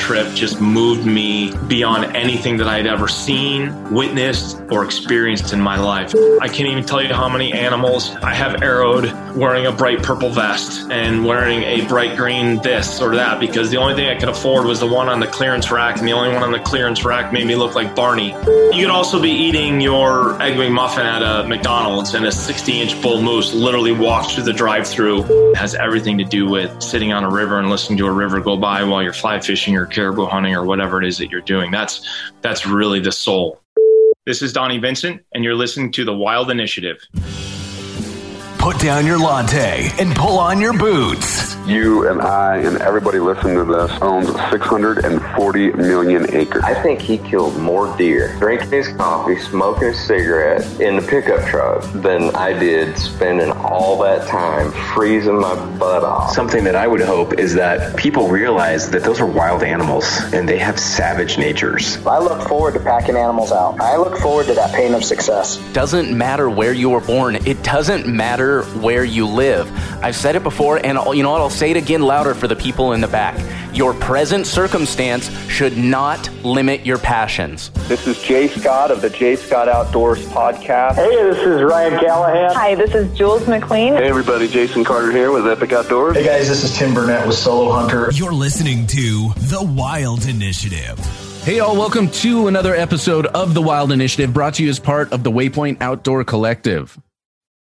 trip just moved me beyond anything that I'd ever seen, witnessed, or experienced in my life. I can't even tell you how many animals I have arrowed wearing a bright purple vest and wearing a bright green this or that because the only thing I could afford was the one on the clearance rack, and the only one on the clearance rack made me look like Barney. You could also be eating your egg McMuffin at a McDonald's, and a 60 inch bull moose literally walks through the drive through. Has everything to do with sitting on a river and listening to a river go by while you're fly fishing or caribou hunting or whatever it is that you're doing. That's that's really the soul. This is Donnie Vincent, and you're listening to the Wild Initiative. Put down your latte and pull on your boots. You and I and everybody listening to this owns 640 million acres. I think he killed more deer drinking his coffee, smoking a cigarette in the pickup truck than I did spending all that time freezing my butt off. Something that I would hope is that people realize that those are wild animals and they have savage natures. I look forward to packing animals out. I look forward to that pain of success. Doesn't matter where you were born. It doesn't matter where you live. I've said it before, and you know what? I'll say it again louder for the people in the back. Your present circumstance should not limit your passions. This is Jay Scott of the Jay Scott Outdoors podcast. Hey, this is Ryan Callaghan. Hi, this is Jules McLean. Hey, everybody. Jason Carter here with Epic Outdoors. Hey, guys. This is Tim Burnett with Solo Hunter. You're listening to The Wild Initiative. Hey, all, welcome to another episode of The Wild Initiative brought to you as part of the Waypoint Outdoor Collective.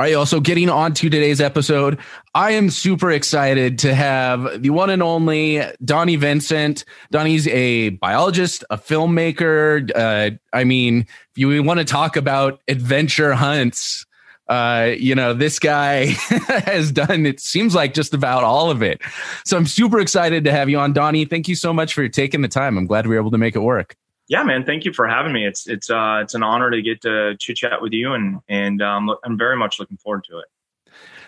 All right, also getting on to today's episode, I am super excited to have the one and only Donnie Vincent. Donnie's a biologist, a filmmaker. Uh, I mean, if you want to talk about adventure hunts, uh, you know, this guy has done, it seems like just about all of it. So I'm super excited to have you on, Donnie. Thank you so much for taking the time. I'm glad we were able to make it work yeah, man, thank you for having me. It's it's uh it's an honor to get to chit chat with you, and and um, I'm very much looking forward to it.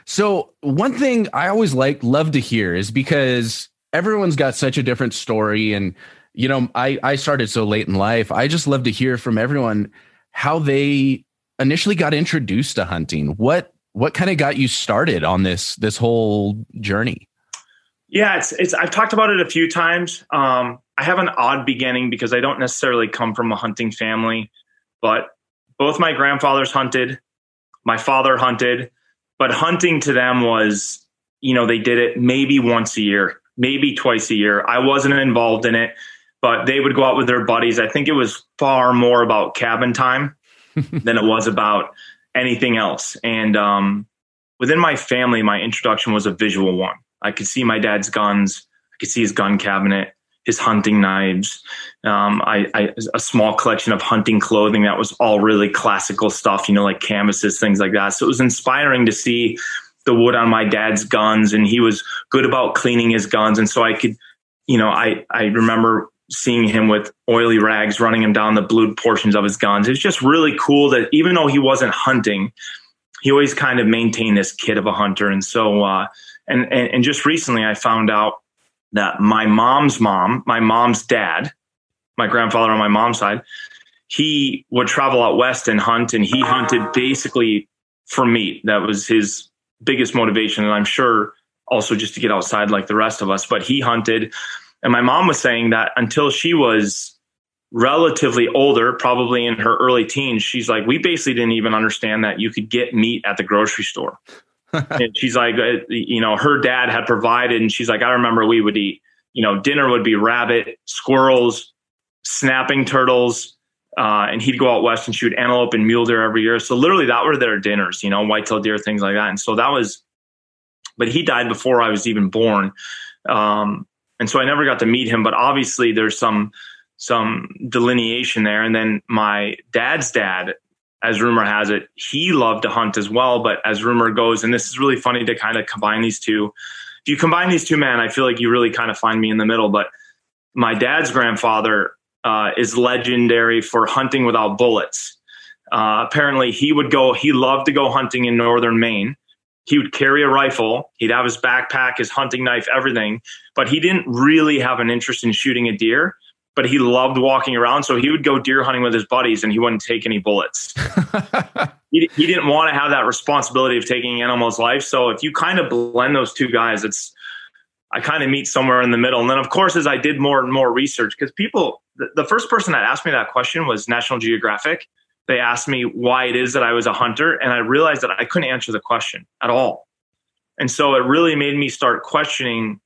So one thing I always like love to hear is because everyone's got such a different story, and you know, I I started so late in life. I just love to hear from everyone how they initially got introduced to hunting. What what kind of got you started on this this whole journey? Yeah, it's it's I've talked about it a few times. Um, I have an odd beginning because I don't necessarily come from a hunting family, but both my grandfathers hunted, my father hunted, but hunting to them was, you know, they did it maybe once a year, maybe twice a year. I wasn't involved in it, but they would go out with their buddies. I think it was far more about cabin time than it was about anything else. And um, within my family, my introduction was a visual one. I could see my dad's guns, I could see his gun cabinet his hunting knives, um, I, I, a small collection of hunting clothing that was all really classical stuff, you know, like canvases, things like that. So it was inspiring to see the wood on my dad's guns, and he was good about cleaning his guns. And so I could, you know, I I remember seeing him with oily rags running him down the blued portions of his guns. It's just really cool that even though he wasn't hunting, he always kind of maintained this kid of a hunter. And so, uh, and, and and just recently, I found out that my mom's mom, my mom's dad, my grandfather on my mom's side, he would travel out west and hunt, and he hunted basically for meat. That was his biggest motivation, and I'm sure also just to get outside like the rest of us. But he hunted, and my mom was saying that until she was relatively older, probably in her early teens, she's like, we basically didn't even understand that you could get meat at the grocery store and she's like, uh, you know, her dad had provided, and she's like, I remember we would eat you know, dinner would be rabbit, squirrels, snapping turtles, uh, and he'd go out west and shoot antelope and mule deer every year. So literally, that were their dinners, you know, whitetail deer, things like that. And so that was, but he died before I was even born, um, and so I never got to meet him. But obviously, there's some some delineation there. And then my dad's dad, as rumor has it, he loved to hunt as well. But as rumor goes, and this is really funny to kind of combine these two. If you combine these two men, I feel like you really kind of find me in the middle. But my dad's grandfather uh, is legendary for hunting without bullets. Uh, apparently, he would go, he loved to go hunting in northern Maine. He would carry a rifle, he'd have his backpack, his hunting knife, everything, but he didn't really have an interest in shooting a deer. But he loved walking around, so he would go deer hunting with his buddies, and he wouldn't take any bullets. he, he didn't want to have that responsibility of taking animals' life. So if you kind of blend those two guys, it's I kind of meet somewhere in the middle. And then, of course, as I did more and more research, because people the, the first person that asked me that question was National Geographic. They asked me why it is that I was a hunter, and I realized that I couldn't answer the question at all. And so it really made me start questioning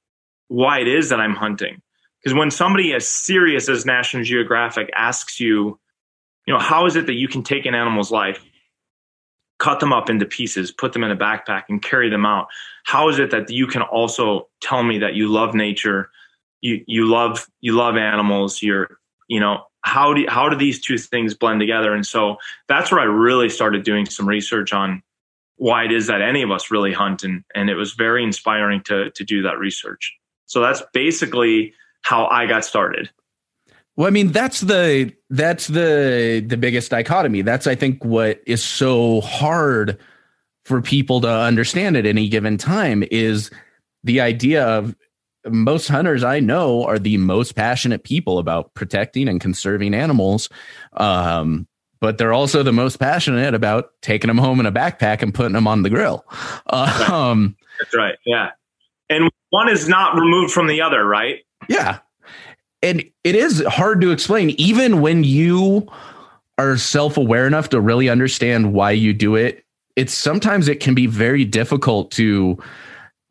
why it is that I'm hunting. Because when somebody as serious as National Geographic asks you, you know, how is it that you can take an animal's life, cut them up into pieces, put them in a backpack, and carry them out? How is it that you can also tell me that you love nature, you you love you love animals you're you know how do how do these two things blend together and so that's where i really started doing some research on why it is that any of us really hunt and and it was very inspiring to to do that research so that's basically how i got started well i mean that's the that's the the biggest dichotomy that's i think what is so hard for people to understand at any given time is the idea of most hunters I know are the most passionate people about protecting and conserving animals. Um, but they're also the most passionate about taking them home in a backpack and putting them on the grill. Um, That's right. Yeah. And one is not removed from the other, right? Yeah. And it is hard to explain, even when you are self aware enough to really understand why you do it. It's sometimes it can be very difficult to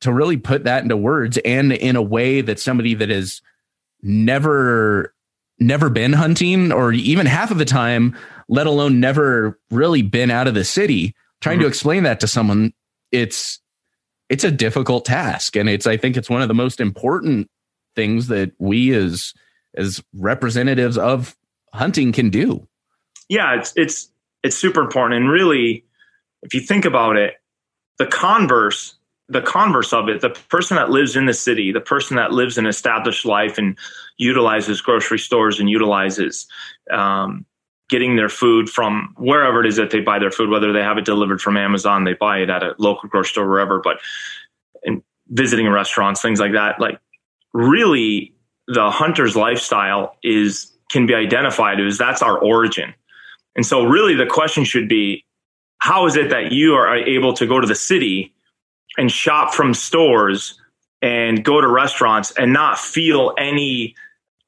to really put that into words and in a way that somebody that has never never been hunting or even half of the time let alone never really been out of the city trying mm-hmm. to explain that to someone it's it's a difficult task and it's i think it's one of the most important things that we as as representatives of hunting can do yeah it's it's it's super important and really if you think about it the converse the converse of it, the person that lives in the city, the person that lives an established life and utilizes grocery stores and utilizes um, getting their food from wherever it is that they buy their food, whether they have it delivered from Amazon, they buy it at a local grocery store, wherever, but in visiting restaurants, things like that. Like really the hunter's lifestyle is can be identified as that's our origin. And so really the question should be, how is it that you are able to go to the city and shop from stores and go to restaurants and not feel any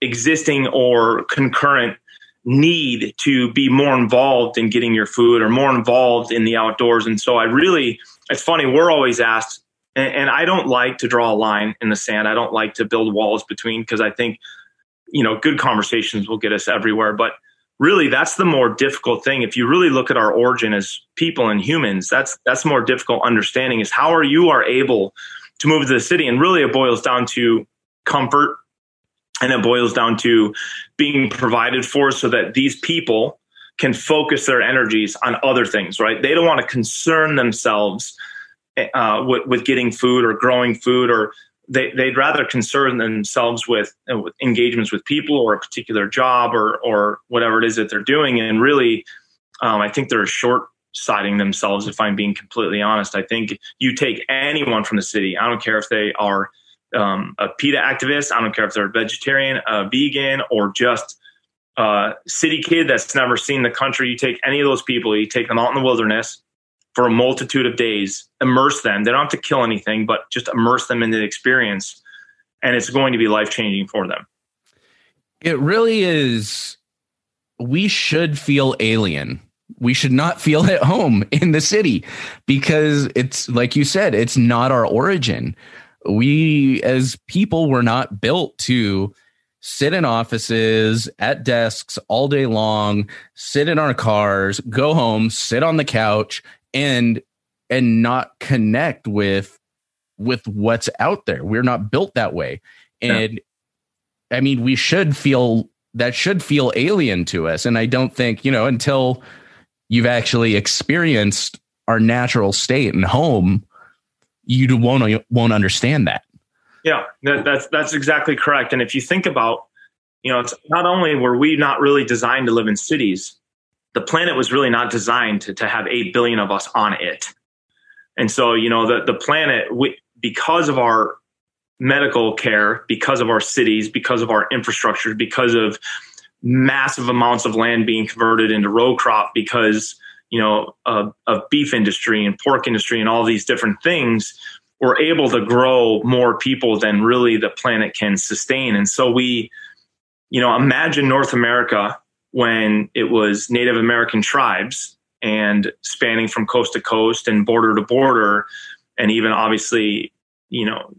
existing or concurrent need to be more involved in getting your food or more involved in the outdoors. And so I really, it's funny, we're always asked, and, and I don't like to draw a line in the sand. I don't like to build walls between because I think, you know, good conversations will get us everywhere. But really that's the more difficult thing if you really look at our origin as people and humans that's that's more difficult understanding is how are you are able to move to the city and really it boils down to comfort and it boils down to being provided for so that these people can focus their energies on other things right they don't want to concern themselves uh, with, with getting food or growing food or they, they'd rather concern themselves with, uh, with, engagements with people or a particular job or, or whatever it is that they're doing. And really, um, I think they're short siding themselves, if I'm being completely honest. I think you take anyone from the city, I don't care if they are um, a PETA activist, I don't care if they're a vegetarian, a vegan, or just a city kid that's never seen the country. You take any of those people, you take them out in the wilderness, for a multitude of days, immerse them. They don't have to kill anything, but just immerse them in the experience. And it's going to be life changing for them. It really is. We should feel alien. We should not feel at home in the city because it's like you said, it's not our origin. we as people were not built to sit in offices at desks all day long, sit in our cars, go home, sit on the couch and and not connect with with what's out there. We're not built that way. And yeah. I mean, we should feel that should feel alien to us. And I don't think, you know, until you've actually experienced our natural state and home, you won't won't understand that. Yeah, that, that's that's exactly correct. And if you think about, you know, it's not only were we not really designed to live in cities, the planet was really not designed to, to have eight billion of us on it. And so, you know, the the planet, we, because of our medical care, because of our cities, because of our infrastructure, because of massive amounts of land being converted into row crop, because you know of, of beef industry and pork industry and all these different things, we're able to grow more people than really the planet can sustain. And so we, you know, imagine North America when it was Native American tribes and spanning from coast to coast and border to border, and even obviously, you know,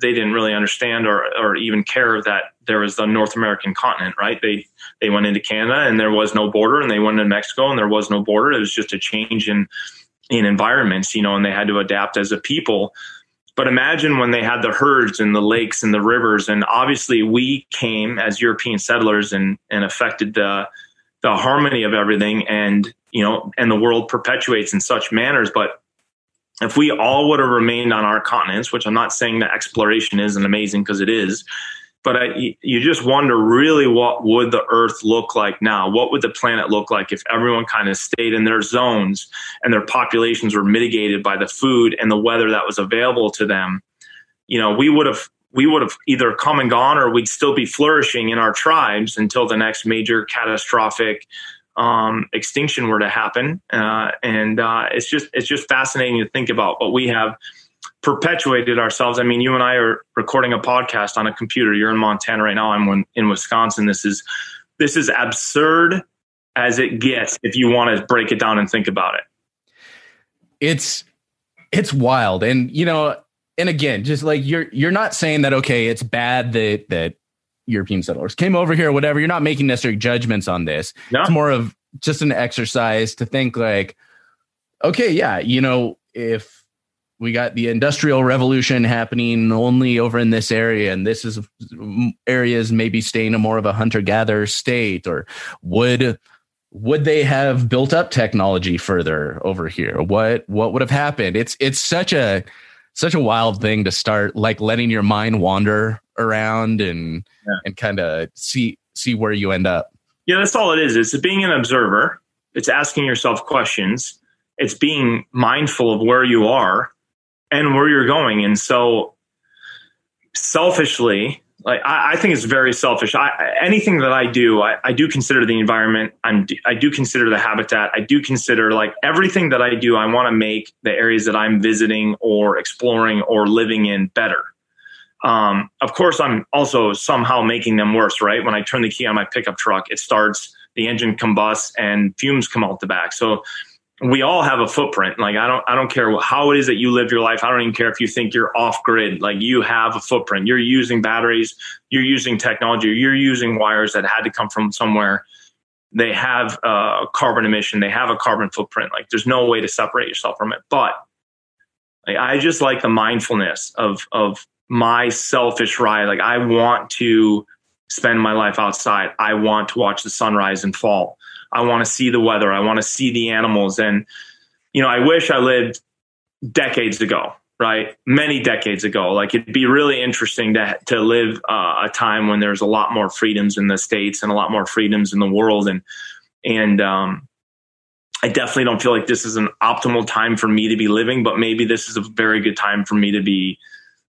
they didn't really understand or, or even care that there was the North American continent, right? They they went into Canada and there was no border, and they went into Mexico and there was no border. It was just a change in in environments, you know, and they had to adapt as a people. But imagine when they had the herds and the lakes and the rivers, and obviously we came as European settlers and and affected the the harmony of everything, and you know, and the world perpetuates in such manners. But if we all would have remained on our continents, which I'm not saying that exploration isn't amazing because it is, but I, you just wonder really what would the earth look like now what would the planet look like if everyone kind of stayed in their zones and their populations were mitigated by the food and the weather that was available to them you know we would have we would have either come and gone or we'd still be flourishing in our tribes until the next major catastrophic um, extinction were to happen. Uh, and uh, it's just it's just fascinating to think about. But we have perpetuated ourselves. I mean, you and I are recording a podcast on a computer. You're in Montana right now. I'm in Wisconsin. This is this is absurd as it gets if you want to break it down and think about it. It's it's wild, and you know, and again, just like you're you're not saying that okay, it's bad that that European settlers came over here, whatever. You're not making necessary judgments on this. No. It's more of just an exercise to think like, okay, yeah, you know, if we got the industrial revolution happening only over in this area and this is mm, areas maybe staying in more of a hunter gatherer state or would would they have built up technology further over here what what would have happened it's it's such a such a wild thing to start like letting your mind wander around and yeah. and kind of see see where you end up. Yeah, that's all it is. It's being an observer. It's asking yourself questions. It's being mindful of where you are and where you're going. And so, selfishly, like I, I think it's very selfish. I, anything that I do, I, I do consider the environment. I'm, I do consider the habitat. I do consider like everything that I do. I want to make the areas that I'm visiting or exploring or living in better. Um, of course, I'm also somehow making them worse, right? When I turn the key on my pickup truck, it starts, the engine combusts, and fumes come out the back. So we all have a footprint. Like I don't, I don't care how it is that you live your life. I don't even care if you think you're off grid. Like you have a footprint. You're using batteries. You're using technology. You're using wires that had to come from somewhere. They have a carbon emission. They have a carbon footprint. Like there's no way to separate yourself from it. But like, I just like the mindfulness of of my selfish ride. Like I want to spend my life outside. I want to watch the sunrise and fall. I want to see the weather. I want to see the animals. And, you know, I wish I lived decades ago, right? Many decades ago. Like it'd be really interesting to, to live uh, a time when there's a lot more freedoms in the States and a lot more freedoms in the world. And, and, um, I definitely don't feel like this is an optimal time for me to be living, but maybe this is a very good time for me to be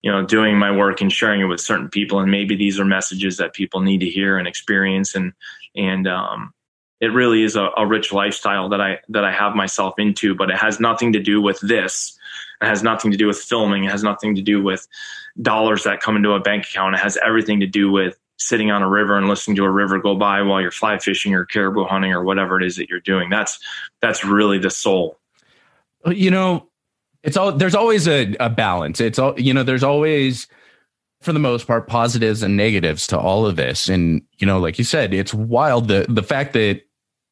you know doing my work and sharing it with certain people and maybe these are messages that people need to hear and experience and and um, it really is a, a, rich lifestyle that i that i have myself into but it has nothing to do with this. It has nothing to do with filming. It has nothing to do with dollars that come into a bank account. It has everything to do with sitting on a river and listening to a river go by while you're fly fishing or caribou hunting or whatever it is that you're doing. That's that's really the soul. You know it's all there's always a, a balance. It's all you know, there's always for the most part positives and negatives to all of this. And, you know, like you said, it's wild the the fact that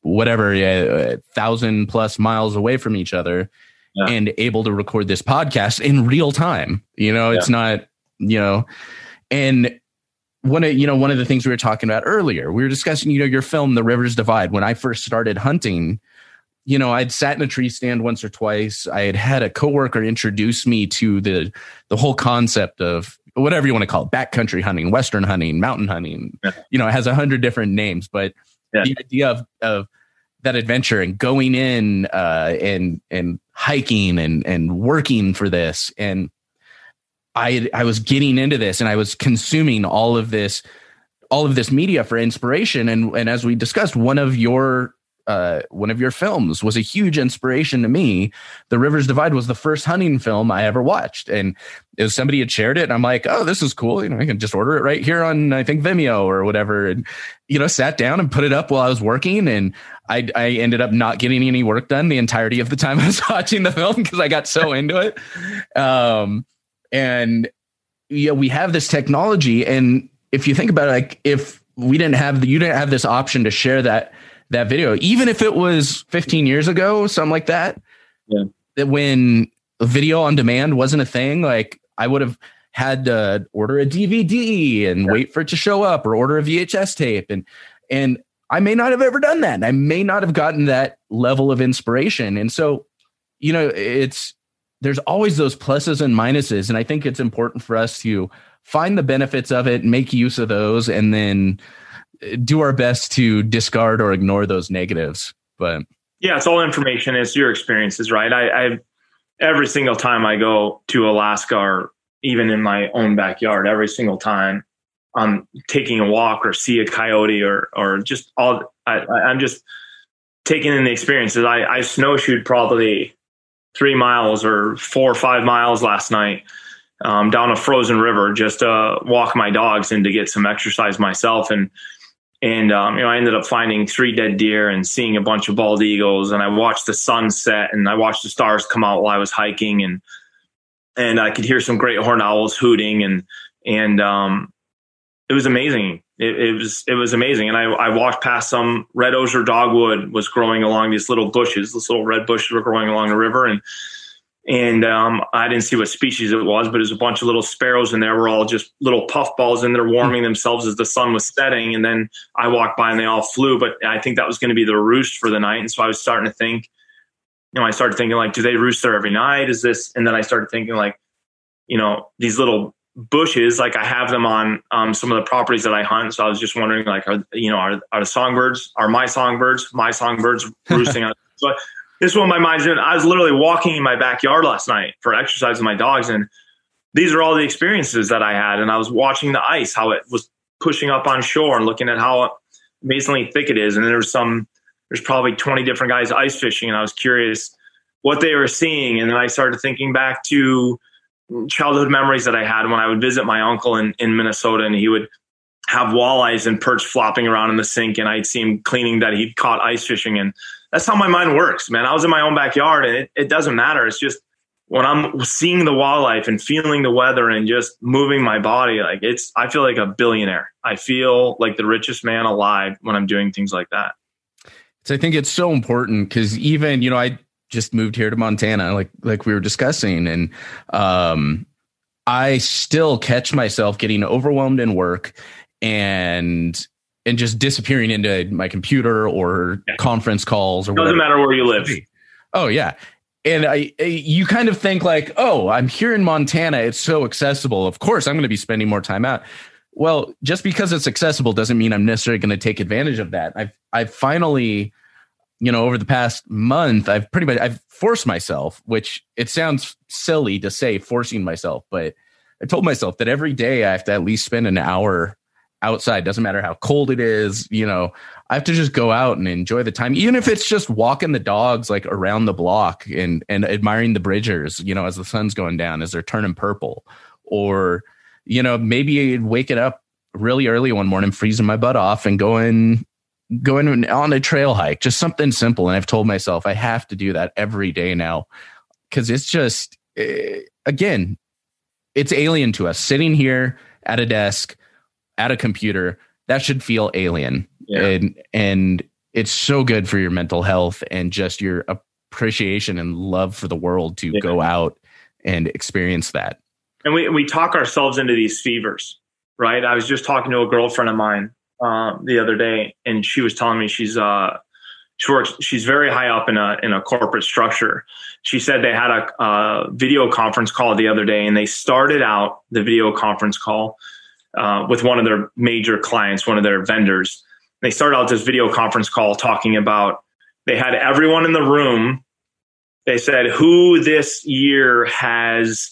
whatever a thousand plus miles away from each other yeah. and able to record this podcast in real time. You know, it's yeah. not, you know, and one of you know one of the things we were talking about earlier we were discussing you know your film the rivers divide when i first started hunting you know i'd sat in a tree stand once or twice i had had a coworker introduce me to the the whole concept of whatever you want to call it backcountry hunting western hunting mountain hunting yeah. you know it has a hundred different names but yeah. the idea of of that adventure and going in uh and and hiking and and working for this. And I I was getting into this and I was consuming all of this all of this media for inspiration. And and as we discussed one of your uh, one of your films was a huge inspiration to me. The Rivers Divide was the first hunting film I ever watched, and it was somebody had shared it, and I'm like, oh, this is cool. You know, I can just order it right here on I think Vimeo or whatever, and you know, sat down and put it up while I was working, and I I ended up not getting any work done the entirety of the time I was watching the film because I got so into it. Um, and yeah, we have this technology, and if you think about it, like if we didn't have the, you didn't have this option to share that that video, even if it was 15 years ago, something like that. Yeah. That when video on demand wasn't a thing, like I would have had to order a DVD and yeah. wait for it to show up or order a VHS tape and and I may not have ever done that. And I may not have gotten that level of inspiration. And so, you know, it's there's always those pluses and minuses. And I think it's important for us to find the benefits of it, make use of those, and then do our best to discard or ignore those negatives. But yeah, it's all information. It's your experiences, right? I, I every single time I go to Alaska or even in my own backyard, every single time I'm taking a walk or see a coyote or or just all I, I'm just taking in the experiences. I, I snowshoed probably three miles or four or five miles last night um, down a frozen river just to walk my dogs and to get some exercise myself. And and um, you know, I ended up finding three dead deer and seeing a bunch of bald eagles. And I watched the sunset and I watched the stars come out while I was hiking. And and I could hear some great horned owls hooting and and um, it was amazing. It, it, was it was amazing. And I, I walked past some red osier dogwood was growing along these little bushes. These little red bushes were growing along the river, and and um, I didn't see what species it was, but it was a bunch of little sparrows in there. Were all just little puffballs, and they're warming themselves as the sun was setting. And then I walked by, and they all flew. But I think that was going to be the roost for the night. And so I was starting to think, you know, I started thinking like, do they roost there every night? Is this? And then I started thinking like, you know, these little bushes like i have them on um, some of the properties that i hunt so i was just wondering like are you know are, are the songbirds are my songbirds my songbirds roosting on so this one my mind's doing i was literally walking in my backyard last night for exercise with my dogs and these are all the experiences that i had and i was watching the ice how it was pushing up on shore and looking at how amazingly thick it is and there's some there's probably 20 different guys ice fishing and i was curious what they were seeing and then i started thinking back to childhood memories that I had when I would visit my uncle in, in Minnesota and he would have walleyes and perch flopping around in the sink and I'd see him cleaning that he'd caught ice fishing and that's how my mind works, man. I was in my own backyard and it, it doesn't matter. It's just when I'm seeing the wildlife and feeling the weather and just moving my body, like it's, I feel like a billionaire. I feel like the richest man alive when I'm doing things like that. So I think it's so important because even, you know, I just moved here to Montana, like like we were discussing, and um, I still catch myself getting overwhelmed in work and and just disappearing into my computer or yeah. conference calls or doesn't whatever. matter where you live. Oh yeah. And I, I, you kind of think like, oh, I'm here in Montana. It's so accessible. Of course, I'm going to be spending more time out. Well, just because it's accessible doesn't mean I'm necessarily going to take advantage of that. I've, I've finally you know, over the past month, I've pretty much I've forced myself, which it sounds silly to say forcing myself, but I told myself that every day I have to at least spend an hour outside. Doesn't matter how cold it is, you know, I have to just go out and enjoy the time, even if it's just walking the dogs like around the block and and admiring the bridgers, you know, as the sun's going down, as they're turning purple, or you know, maybe waking up really early one morning, freezing my butt off, and going going on a trail hike, just something simple. And I've told myself I have to do that every day now because it's just uh, again, it's alien to us sitting here at a desk at a computer. That should feel alien. Yeah. And and it's so good for your mental health and just your appreciation and love for the world to Yeah. go out and experience that. and we we talk ourselves into these fevers, right? I was just talking to a girlfriend of mine um, the other day, and she was telling me she's uh she works she's very high up in a in a corporate structure. She said they had a, a video conference call the other day, and they started out the video conference call uh, with one of their major clients, one of their vendors. They started out this video conference call talking about they had everyone in the room. They said who this year has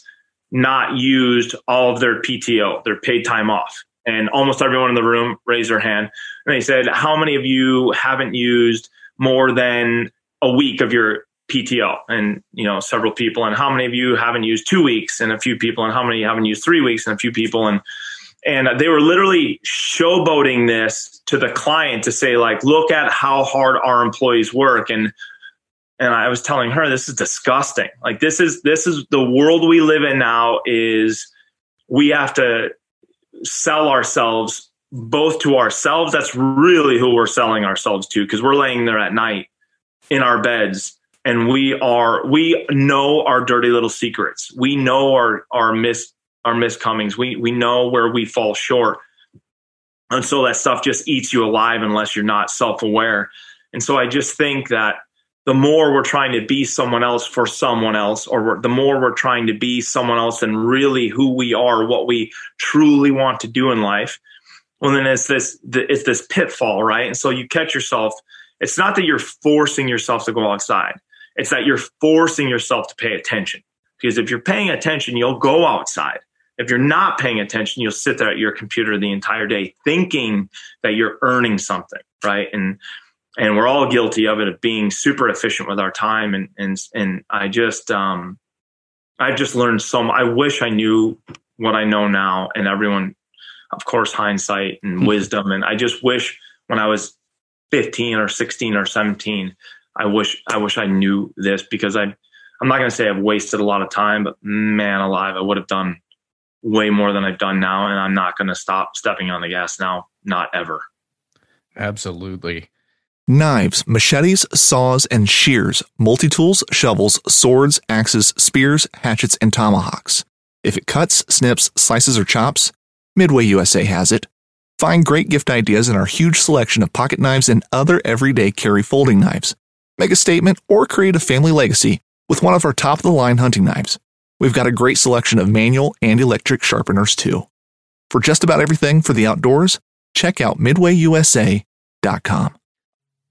not used all of their PTO, their paid time off. And almost everyone in the room raised their hand. And they said, How many of you haven't used more than a week of your PTO? And, you know, several people. And how many of you haven't used two weeks? And a few people. And how many haven't used three weeks? And a few people. And, and they were literally showboating this to the client to say, like, look at how hard our employees work. And and I was telling her this is disgusting. Like this is this is the world we live in now is we have to sell ourselves both to ourselves that's really who we're selling ourselves to because we're laying there at night in our beds and we are we know our dirty little secrets. We know our our miss our miscomings. We we know where we fall short. And so that stuff just eats you alive unless you're not self-aware. And so I just think that the more we're trying to be someone else for someone else, or the more we're trying to be someone else than really who we are, what we truly want to do in life, well, then it's this it's this pitfall, right? And so you catch yourself. It's not that you're forcing yourself to go outside; it's that you're forcing yourself to pay attention. Because if you're paying attention, you'll go outside. If you're not paying attention, you'll sit there at your computer the entire day thinking that you're earning something, right? And and we're all guilty of it of being super efficient with our time and and and I just um I've just learned so much. I wish I knew what I know now and everyone of course hindsight and wisdom and I just wish when I was 15 or 16 or 17 I wish I wish I knew this because I I'm not going to say I've wasted a lot of time but man alive I would have done way more than I've done now and I'm not going to stop stepping on the gas now not ever Absolutely. Knives, machetes, saws, and shears, multi tools, shovels, swords, axes, spears, hatchets, and tomahawks. If it cuts, snips, slices, or chops, Midway USA has it. Find great gift ideas in our huge selection of pocket knives and other everyday carry folding knives. Make a statement or create a family legacy with one of our top of the line hunting knives. We've got a great selection of manual and electric sharpeners too. For just about everything for the outdoors, check out midwayusa.com.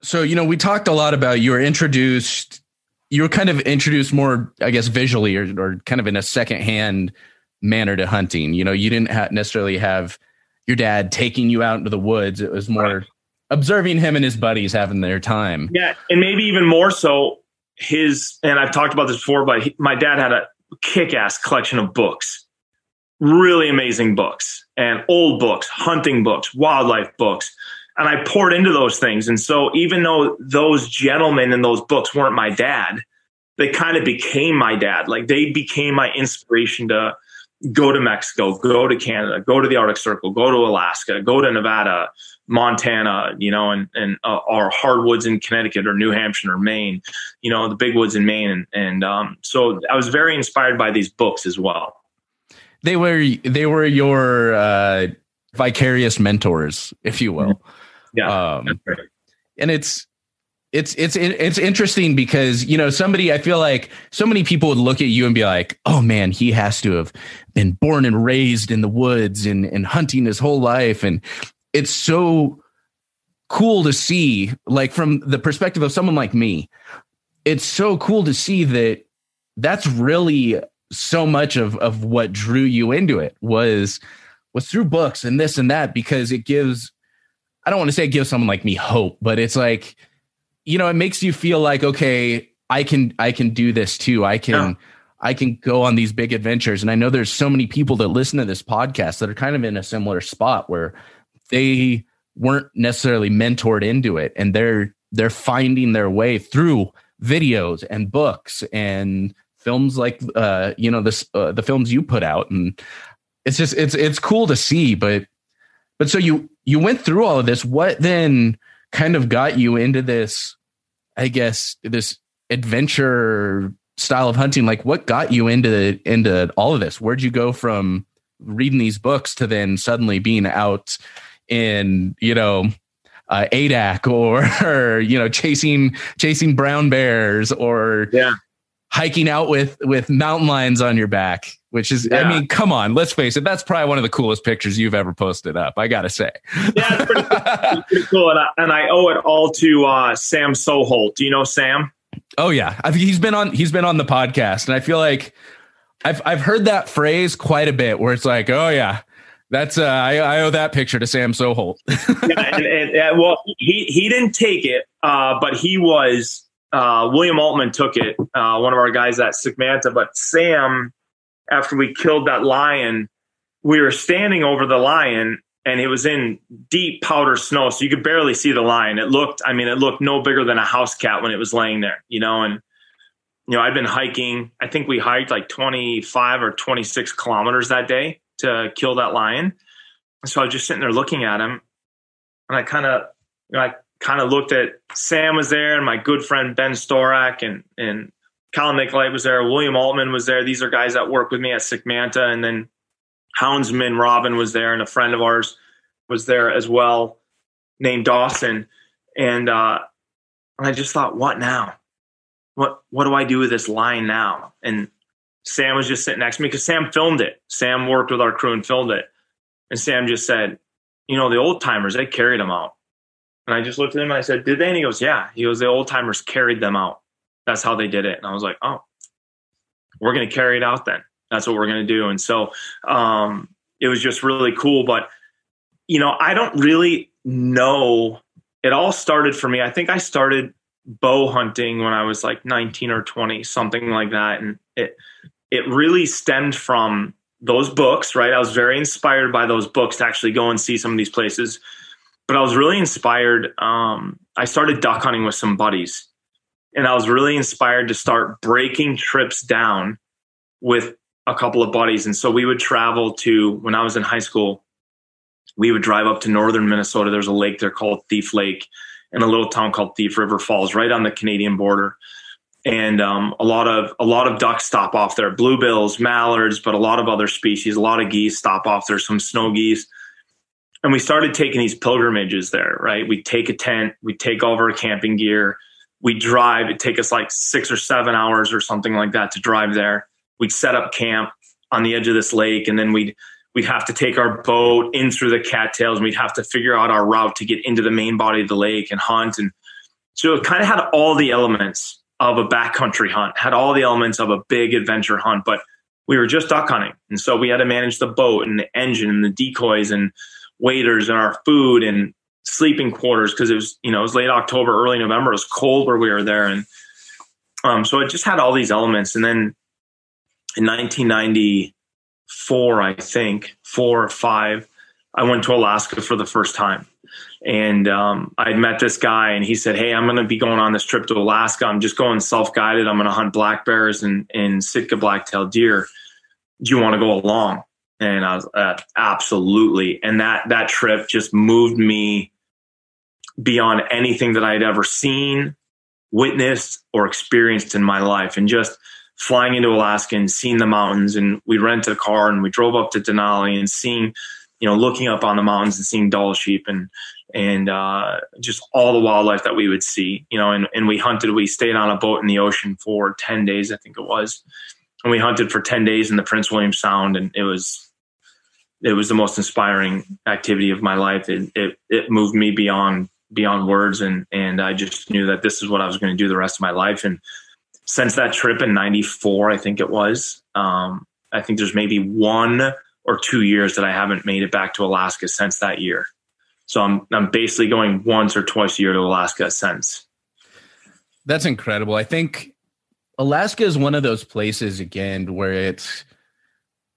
So, you know, we talked a lot about you were introduced, you were kind of introduced more, I guess, visually or, or kind of in a secondhand manner to hunting. You know, you didn't ha- necessarily have your dad taking you out into the woods. It was more observing him and his buddies having their time. Yeah, and maybe even more so, his and I've talked about this before, but he, my dad had a kick-ass collection of books, really amazing books, and old books, hunting books, wildlife books, and I poured into those things. And so, even though those gentlemen in those books weren't my dad, they kind of became my dad. Like they became my inspiration to go to Mexico, go to Canada, go to the Arctic Circle, go to Alaska, go to Nevada, Montana, you know, and and uh, our hardwoods in Connecticut or New Hampshire or Maine, you know, the big woods in Maine, and and um, so I was very inspired by these books as well. They were they were your uh, vicarious mentors, if you will. Yeah, um, and it's it's it's it's interesting because you know somebody I feel like so many people would look at you and be like, "Oh man, he has to have been born and raised in the woods and and hunting his whole life." And it's so cool to see, like from the perspective of someone like me, it's so cool to see that that's really so much of of what drew you into it was was through books and this and that because it gives I don't want to say it gives someone like me hope, but it's like you know, it makes you feel like okay, I can I can do this too. I can yeah. I can go on these big adventures. And I know there's so many people that listen to this podcast that are kind of in a similar spot where they weren't necessarily mentored into it and they're they're finding their way through videos and books and films like uh, you know this uh, the films you put out, and it's just it's it's cool to see. But but so you you went through all of this. What then kind of got you into this? I guess this adventure style of hunting. Like, what got you into into all of this? Where'd you go from reading these books to then suddenly being out in you know uh, Adak or, you know chasing chasing brown bears or yeah. Hiking out with with mountain lions on your back which is yeah. I mean come on let's face it that's probably one of the coolest pictures you've ever posted up I gotta say. Yeah it's pretty, it's pretty cool and I, and I, owe it all to uh, Sam Soholt. Do you know Sam? Oh yeah. I've, he's been on he's been on the podcast and I feel like I've I've heard that phrase quite a bit where it's like oh yeah that's uh, I, I, owe that picture to Sam Soholt. yeah, and, and, and, well, he he didn't take it, uh, but he was uh, William Altman took it. Uh, one of our guys at Sigmanta, but Sam, after we killed that lion, we were standing over the lion, and it was in deep powder snow, so you could barely see the lion. It looked, I mean, it looked no bigger than a house cat when it was laying there, you know, and you know, I'd been hiking. I think we hiked like 25 or 26 kilometers that day to kill that lion. So I was just sitting there looking at him, and I kind of, you know, I kind of looked at Sam was there, and my good friend Ben Storak, and and Colin Nicolite was there, William Altman was there. These are guys that work with me at Sigmanta, and then Houndsman Robin was there, and a friend of ours was there as well, named Dawson, and uh, I just thought, what now? What what do I do with this line now? And Sam was just sitting next to me because Sam filmed it. Sam worked with our crew and filmed it. And Sam just said, You know, the old timers, they carried them out. And I just looked at him and I said, Did they? And he goes, Yeah. He goes, The old timers carried them out. That's how they did it. And I was like, Oh, we're going to carry it out then. That's what we're going to do. And so um, it was just really cool. But, you know, I don't really know. It all started for me. I think I started bow hunting when I was like 19 or 20, something like that. And it, it really stemmed from those books, right? I was very inspired by those books to actually go and see some of these places. But I was really inspired. Um, I started duck hunting with some buddies, and I was really inspired to start breaking trips down with a couple of buddies. And so we would travel to, when I was in high school, we would drive up to northern Minnesota. There's a lake there called Thief Lake and a little town called Thief River Falls, right on the Canadian border and um, a lot of a lot of ducks stop off there bluebills mallards but a lot of other species a lot of geese stop off there some snow geese and we started taking these pilgrimages there right? We take a tent we take all of our camping gear we drive it take us like six or seven hours or something like that to drive there. We'd set up camp on the edge of this lake and then we'd we'd have to take our boat in through the cattails and we'd have to figure out our route to get into the main body of the lake and hunt. And so it kind of had all the elements of a backcountry hunt, had all the elements of a big adventure hunt, but we were just duck hunting. And so we had to manage the boat and the engine and the decoys and waders and our food and sleeping quarters because it was, you know, it was late October, early November. It was cold where we were there. And um, so it just had all these elements. And then in 1994, I think, four or five, I went to Alaska for the first time and um, I met this guy, and he said, "Hey, I'm going to be going on this trip to Alaska. I'm just going self guided. I'm going to hunt black bears and, and Sitka black-tailed deer. Do you want to go along?" And I was uh, absolutely. And that that trip just moved me beyond anything that I'd ever seen, witnessed, or experienced in my life. And just flying into Alaska and seeing the mountains, and we rented a car and we drove up to Denali and seeing you know, looking up on the mountains and seeing Dall sheep and and uh, just all the wildlife that we would see, you know, and, and we hunted, we stayed on a boat in the ocean for 10 days, I think it was. And we hunted for 10 days in the Prince William Sound. And it was, it was the most inspiring activity of my life. It, it, it moved me beyond, beyond words. And, and I just knew that this is what I was going to do the rest of my life. And since that trip in 94, I think it was, um, I think there's maybe one or two years that I haven't made it back to Alaska since that year. So I'm I'm basically going once or twice a year to Alaska since. That's incredible. I think Alaska is one of those places again where it's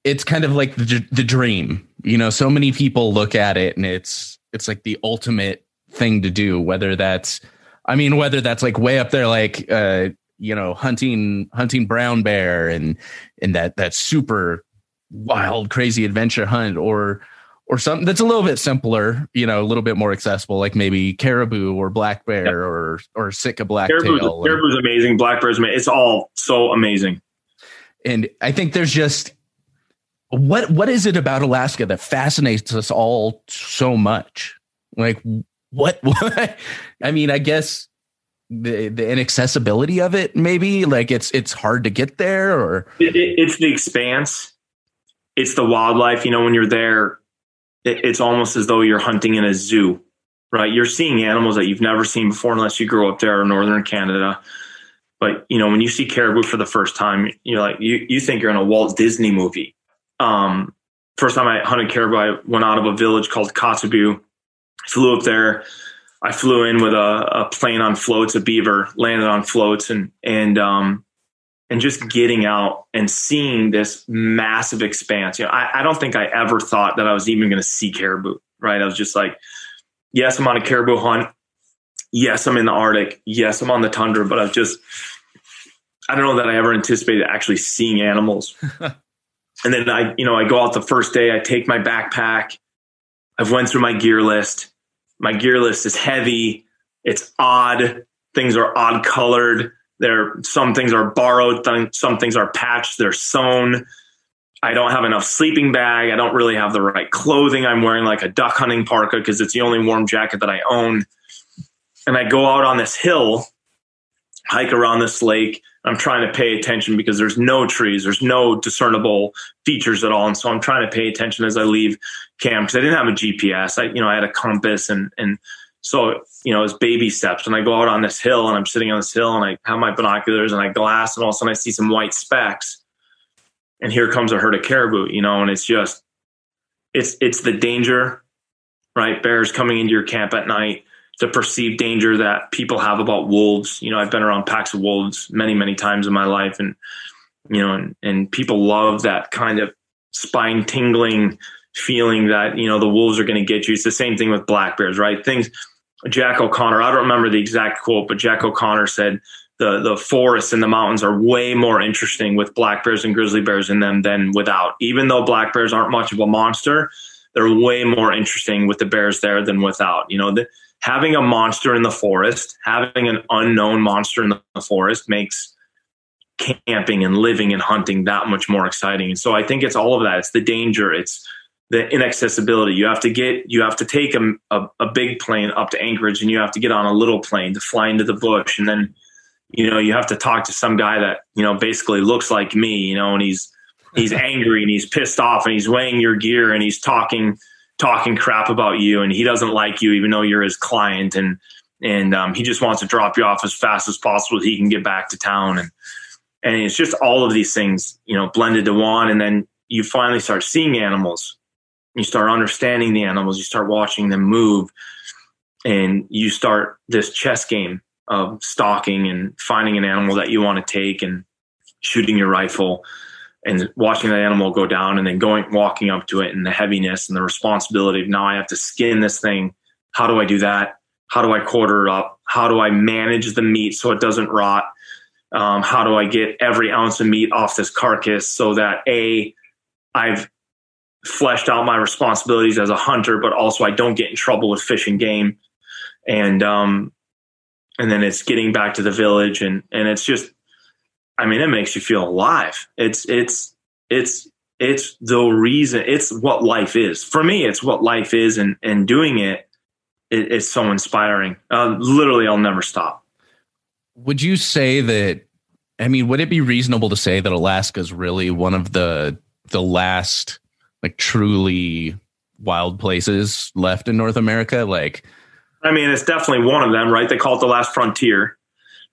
it's kind of like the the dream. You know, so many people look at it and it's it's like the ultimate thing to do whether that's I mean whether that's like way up there like uh you know hunting hunting brown bear and and that that super wild crazy adventure hunt or or something that's a little bit simpler, you know, a little bit more accessible, like maybe caribou or black bear yep. or or Sitka blacktail. Caribou's, caribou's amazing. Black bear's amazing. It's all so amazing. And I think there's just what what is it about Alaska that fascinates us all so much? Like what? what? I mean, I guess the the inaccessibility of it, maybe like it's it's hard to get there, or it, it, it's the expanse. It's the wildlife. You know, when you're there, it, it's almost as though you're hunting in a zoo, right? You're seeing animals that you've never seen before, unless you grow up there or northern Canada. But you know, when you see caribou for the first time, you're like you you think you're in a Walt Disney movie. Um, first time I hunted caribou, I went out of a village called Kotzebue. Flew up there. I flew in with a, a plane on floats, a beaver, landed on floats, and and um, and just getting out and seeing this massive expanse. You know, I, I don't think I ever thought that I was even going to see caribou. Right? I was just like, yes, I'm on a caribou hunt. Yes, I'm in the Arctic. Yes, I'm on the tundra. But I've just, I don't know that I ever anticipated actually seeing animals. and then I, you know, I go out the first day. I take my backpack. I've went through my gear list. My gear list is heavy. It's odd. Things are odd colored there, some things are borrowed, th- some things are patched, they're sewn. I don't have enough sleeping bag. I don't really have the right clothing. I'm wearing like a duck hunting parka because it's the only warm jacket that I own. And I go out on this hill, hike around this lake. I'm trying to pay attention because there's no trees, there's no discernible features at all. And so I'm trying to pay attention as I leave camp because I didn't have a GPS. I, you know, I had a compass and and so, you know, it's baby steps. And I go out on this hill and I'm sitting on this hill and I have my binoculars and I glass and all of a sudden I see some white specks. And here comes a herd of caribou, you know, and it's just it's it's the danger, right? Bears coming into your camp at night, the perceived danger that people have about wolves. You know, I've been around packs of wolves many, many times in my life and you know, and, and people love that kind of spine tingling feeling that you know the wolves are going to get you. It's the same thing with black bears, right? Things. Jack O'Connor, I don't remember the exact quote, but Jack O'Connor said the the forests and the mountains are way more interesting with black bears and grizzly bears in them than without. Even though black bears aren't much of a monster, they're way more interesting with the bears there than without. You know, the, having a monster in the forest, having an unknown monster in the forest makes camping and living and hunting that much more exciting. And so I think it's all of that. It's the danger. It's the inaccessibility. You have to get, you have to take a, a, a, big plane up to Anchorage and you have to get on a little plane to fly into the bush. And then, you know, you have to talk to some guy that, you know, basically looks like me, you know, and he's, he's angry and he's pissed off and he's weighing your gear and he's talking, talking crap about you. And he doesn't like you, even though you're his client. And, and um, he just wants to drop you off as fast as possible so he can get back to town. And, and it's just all of these things, you know, blended to one. And then you finally start seeing animals you start understanding the animals, you start watching them move, and you start this chess game of stalking and finding an animal that you want to take and shooting your rifle and watching that animal go down and then going walking up to it and the heaviness and the responsibility of now I have to skin this thing. How do I do that? How do I quarter it up? How do I manage the meat so it doesn't rot? Um, how do I get every ounce of meat off this carcass so that a I've fleshed out my responsibilities as a hunter, but also I don't get in trouble with fish and game. And um, and then it's getting back to the village, and and it's just, I mean, it makes you feel alive. It's it's it's it's the reason. It's what life is for me. It's what life is, and and doing it, it it's so inspiring. Uh, literally, I'll never stop. Would you say that? I mean, would it be reasonable to say that Alaska is really one of the the last like truly wild places left in North America? Like, I mean, it's definitely one of them, right? They call it the last frontier.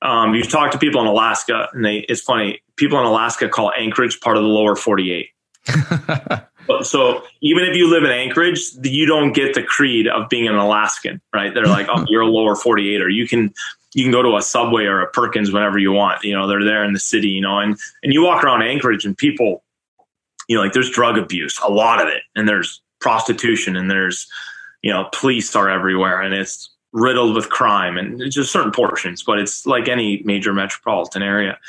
Um, you talk to people in Alaska, and they it's funny. People in Alaska call Anchorage part of the lower 48. so even if you live in Anchorage, you don't get the creed of being an Alaskan, right? They're like, oh, you're a lower 48, or you can you can go to a Subway or a Perkins whenever you want. You know, they're there in the city, you know, and and you walk around Anchorage, and people you know, like there's drug abuse, a lot of it, and there's prostitution, and there's, you know, police are everywhere, and it's riddled with crime and just certain portions, but it's like any major metropolitan area.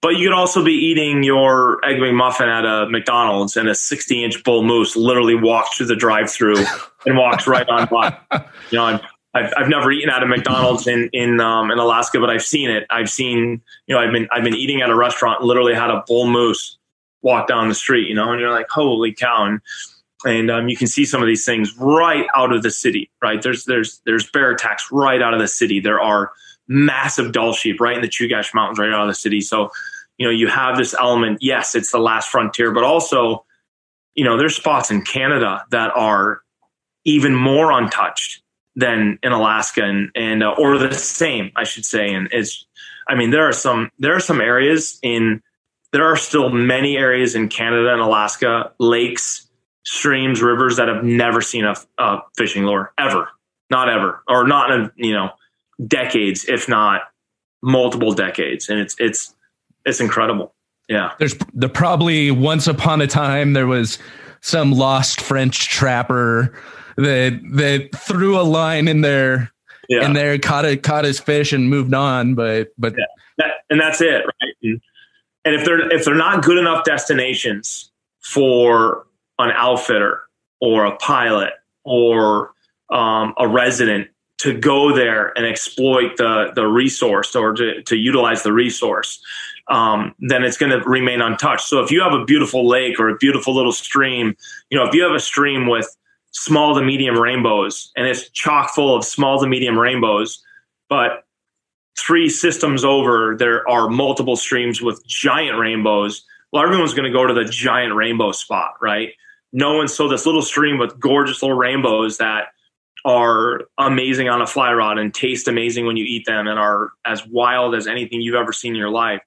But you could also be eating your egg McMuffin at a McDonald's and a 60 inch bull moose literally walks through the drive through and walks right on by. You know, I've, I've never eaten at a McDonald's in in um, in Alaska, but I've seen it. I've seen you know I've been I've been eating at a restaurant, literally had a bull moose walk down the street, you know, and you're like, holy cow! And, and um, you can see some of these things right out of the city, right? There's there's there's bear attacks right out of the city. There are massive Dall sheep right in the Chugach Mountains, right out of the city. So you know you have this element. Yes, it's the last frontier, but also you know there's spots in Canada that are even more untouched than in Alaska and and uh, or the same I should say and it's I mean there are some there are some areas in there are still many areas in Canada and Alaska lakes streams rivers that have never seen a, a fishing lure ever. Not ever. Or not in you know decades if not multiple decades. And it's it's it's incredible. Yeah. There's the probably once upon a time there was some lost French trapper that that threw a line in there yeah. and there caught it caught his fish and moved on but but yeah. that, and that's it right? And, and if they're if they're not good enough destinations for an outfitter or a pilot or um, a resident to go there and exploit the the resource or to, to utilize the resource um, then it's going to remain untouched so if you have a beautiful lake or a beautiful little stream you know if you have a stream with small to medium rainbows, and it's chock full of small to medium rainbows. But three systems over, there are multiple streams with giant rainbows. Well, everyone's going to go to the giant rainbow spot, right? No one so this little stream with gorgeous little rainbows that are amazing on a fly rod and taste amazing when you eat them and are as wild as anything you've ever seen in your life.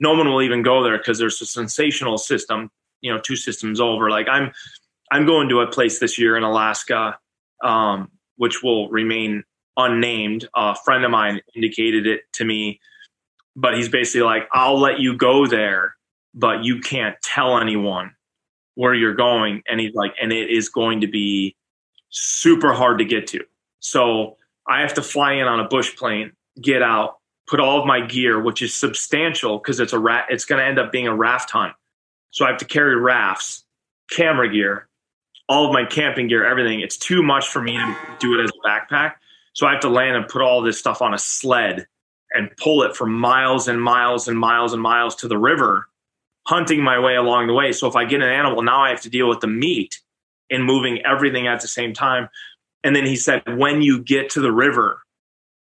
No one will even go there because there's a sensational system, you know, two systems over. Like I'm I'm going to a place this year in Alaska, um, which will remain unnamed. A friend of mine indicated it to me, but he's basically like, I'll let you go there, but you can't tell anyone where you're going. And he's like, and it is going to be super hard to get to. So I have to fly in on a bush plane, get out, put all of my gear, which is substantial because it's a rat. It's going to end up being a raft hunt. So I have to carry rafts, camera gear, all of my camping gear, everything. It's too much for me to do it as a backpack. So I have to land and put all this stuff on a sled and pull it for miles and miles and miles and miles to the river, hunting my way along the way. So if I get an animal, now I have to deal with the meat and moving everything at the same time. And then he said, when you get to the river,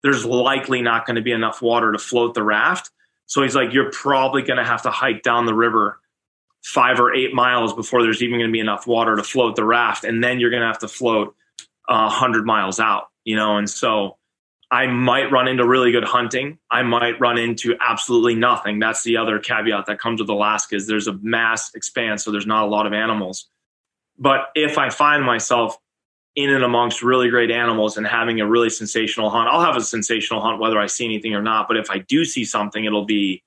there's likely not going to be enough water to float the raft. So he's like, you're probably going to have to hike down the river five or eight miles before there's even going to be enough water to float the raft, and then you're going to have to float uh, hundred miles out. You know, and so I might run into really good hunting. I might run into absolutely nothing. That's the other caveat that comes with Alaska is there's a mass expanse, so there's not a lot of animals. But if I find myself in and amongst really great animals and having a really sensational hunt, I'll have a sensational hunt whether I see anything or not. But if I do see something, it'll be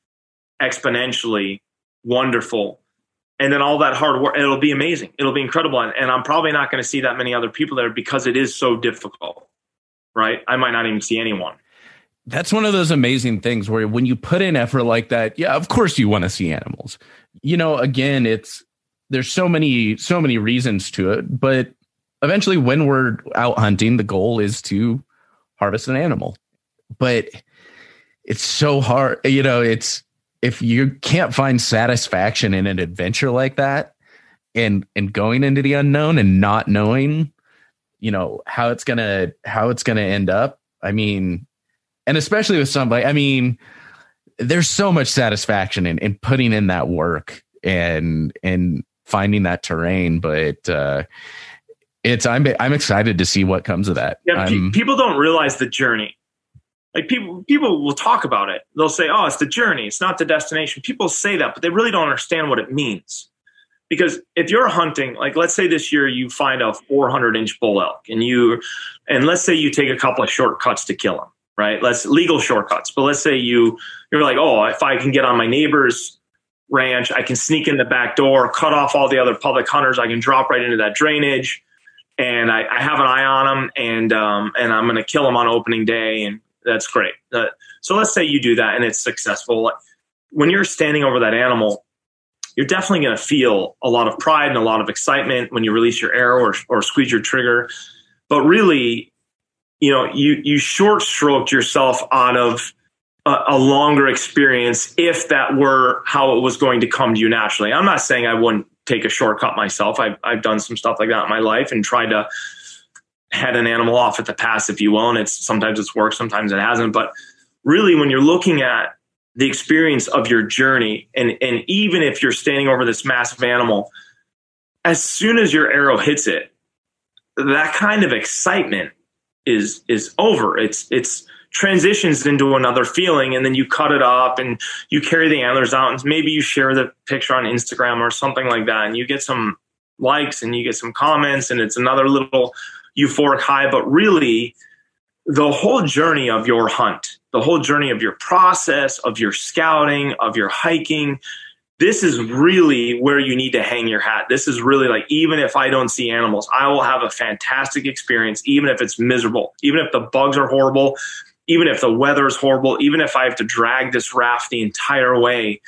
exponentially wonderful and then all that hard work it'll be amazing it'll be incredible and, and i'm probably not going to see that many other people there because it is so difficult right? I might not even see anyone. That's one of those amazing things where when you put in effort like that yeah of course you want to see animals. You know again it's there's so many so many reasons to it but eventually when we're out hunting the goal is to harvest an animal. But it's so hard you know it's if you can't find satisfaction in an adventure like that and and going into the unknown and not knowing you know how it's gonna how it's gonna end up. I mean and especially with somebody i mean there's so much satisfaction in, in putting in that work and and finding that terrain but uh it's i'm i'm excited to see what comes of that. Yeah, people don't realize the journey. Like people people will talk about it. They'll say oh it's the journey. It's not the destination. People say that but they really don't understand what it means because if you're hunting like let's say this year you find a 400 inch bull elk and you and let's say you take a couple of shortcuts to kill him right let's legal shortcuts but let's say you you're like oh if i can get on my neighbor's ranch i can sneak in the back door cut off all the other public hunters i can drop right into that drainage and I, I have an eye on them, and um, and I'm going to kill them on opening day, and that's great. Uh, so let's say you do that and it's successful. When you're standing over that animal, you're definitely going to feel a lot of pride and a lot of excitement when you release your arrow or, or squeeze your trigger. But really, you know, you you short stroked yourself out of a, a, longer experience if that were how it was going to come to you naturally. I'm not saying I wouldn't take a shortcut myself. I've I've done some stuff like that in my life and tried to head an animal off at the pass, if you will, and it's sometimes it's worked, sometimes it hasn't. But really, when you're looking at the experience of your journey, and and even if you're standing over this massive animal, as soon as your arrow hits it, that kind of excitement is is over. It's it's transitions into another feeling and then you cut it up and you carry the antlers out and maybe you share the picture on Instagram or something like that and you get some likes and you get some comments and it's another little euphoric high but really the whole journey of your hunt the whole journey of your process of your scouting of your hiking this is really where you need to hang your hat. This is really like, even if I don't see animals, I will have a fantastic experience, even if it's miserable, even if the bugs are horrible, even if the weather is horrible, even if I have to drag this raft the entire way.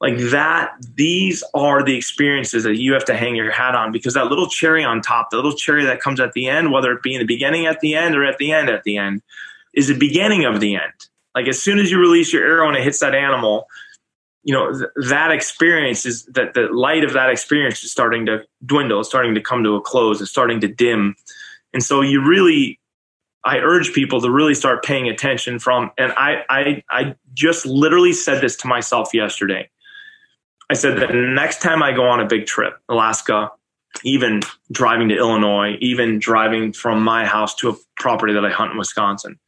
Like that, these are the experiences that you have to hang your hat on because that little cherry on top, the little cherry that comes at the end, whether it be in the beginning at the end or at the end at the end, is the beginning of the end. Like as soon as you release your arrow and it hits that animal, you know th- that experience is that the light of that experience is starting to dwindle. It's starting to come to a close. It's starting to dim. And so you really i urge people to really start paying attention from and i i i just literally said this to myself yesterday. I said that next time i go on a big trip alaska even driving to illinois even driving from my house to a property that i hunt in wisconsin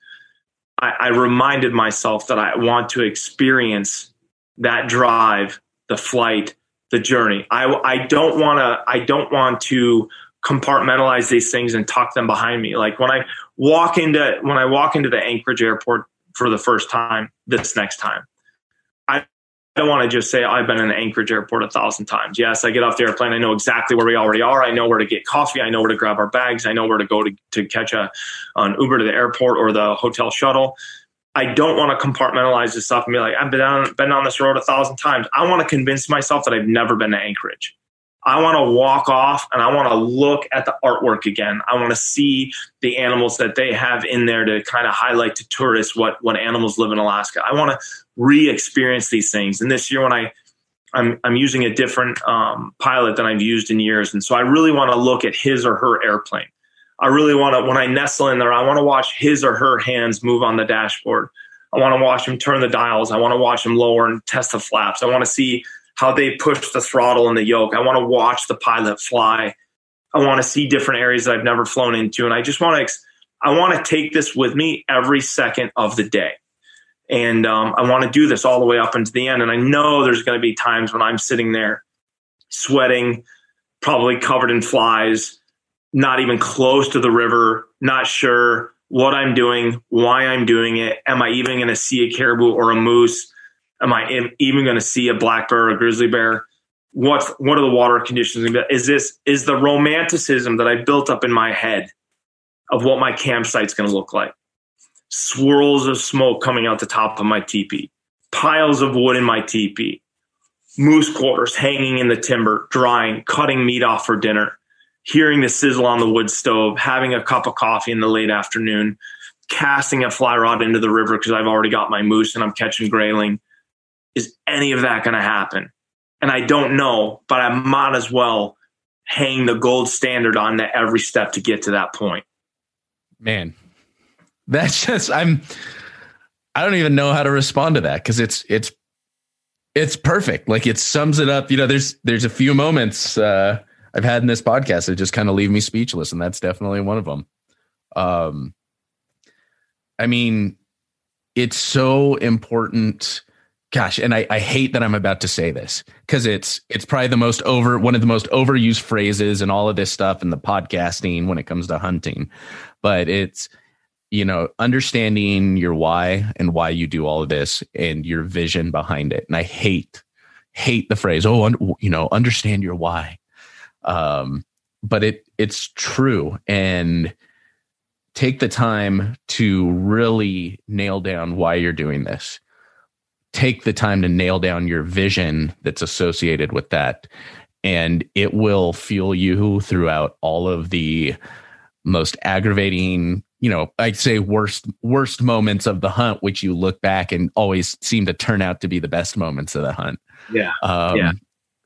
I, I reminded myself that i want to experience that drive, the flight, the journey. I, I don't want to, I don't want to compartmentalize these things and tuck them behind me. Like when I walk into, when I walk into the Anchorage airport for the first time, this next time, I don't want to just say I've been in Anchorage airport a thousand times. Yes, I get off the airplane. I know exactly where we already are. I know where to get coffee. I know where to grab our bags. I know where to go to, to catch a, an Uber to the airport or the hotel shuttle. I don't want to compartmentalize this stuff and be like, I've been on, been on this road a thousand times. I want to convince myself that I've never been to Anchorage. I want to walk off and I want to look at the artwork again. I want to see the animals that they have in there to kind of highlight to tourists what, what animals live in Alaska. I want to re-experience these things. And this year when I, I'm, I'm using a different um, pilot than I've used in years. And so I really want to look at his or her airplane. I really want to, when I nestle in there, I want to watch his or her hands move on the dashboard. I want to watch him turn the dials. I want to watch him lower and test the flaps. I want to see how they push the throttle and the yoke. I want to watch the pilot fly. I want to see different areas that I've never flown into. And I just want to, I want to take this with me every second of the day. And um, I want to do this all the way up into the end. And I know there's going to be times when I'm sitting there sweating, probably covered in flies, not even close to the river, not sure what I'm doing, why I'm doing it. Am I even going to see a caribou or a moose? Am I even going to see a black bear or a grizzly bear? What's what are the water conditions? Is this is the romanticism that I built up in my head of what my campsite's going to look like? Swirls of smoke coming out the top of my teepee, piles of wood in my teepee, moose quarters hanging in the timber, drying, cutting meat off for dinner hearing the sizzle on the wood stove, having a cup of coffee in the late afternoon, casting a fly rod into the river because I've already got my moose and I'm catching grayling. Is any of that going to happen? And I don't know, but I might as well hang the gold standard on that every step to get to that point. Man, that's just, I'm, I don't even know how to respond to that because it's, it's, it's perfect. Like it sums it up. You know, there's, there's a few moments, uh, I've had in this podcast that just kind of leave me speechless, and that's definitely one of them. Um, I mean, it's so important. Gosh, and I, I hate that I'm about to say this because it's it's probably the most over one of the most overused phrases and all of this stuff in the podcasting when it comes to hunting. But it's you know understanding your why and why you do all of this and your vision behind it. And I hate hate the phrase oh un, you know understand your why um, but it it's true and take the time to really nail down why you're doing this take the time to nail down your vision that's associated with that. And it will fuel you throughout all of the most aggravating you know i'd say worst worst moments of the hunt which you look back and always seem to turn out to be the best moments of the hunt. Yeah. Um, yeah.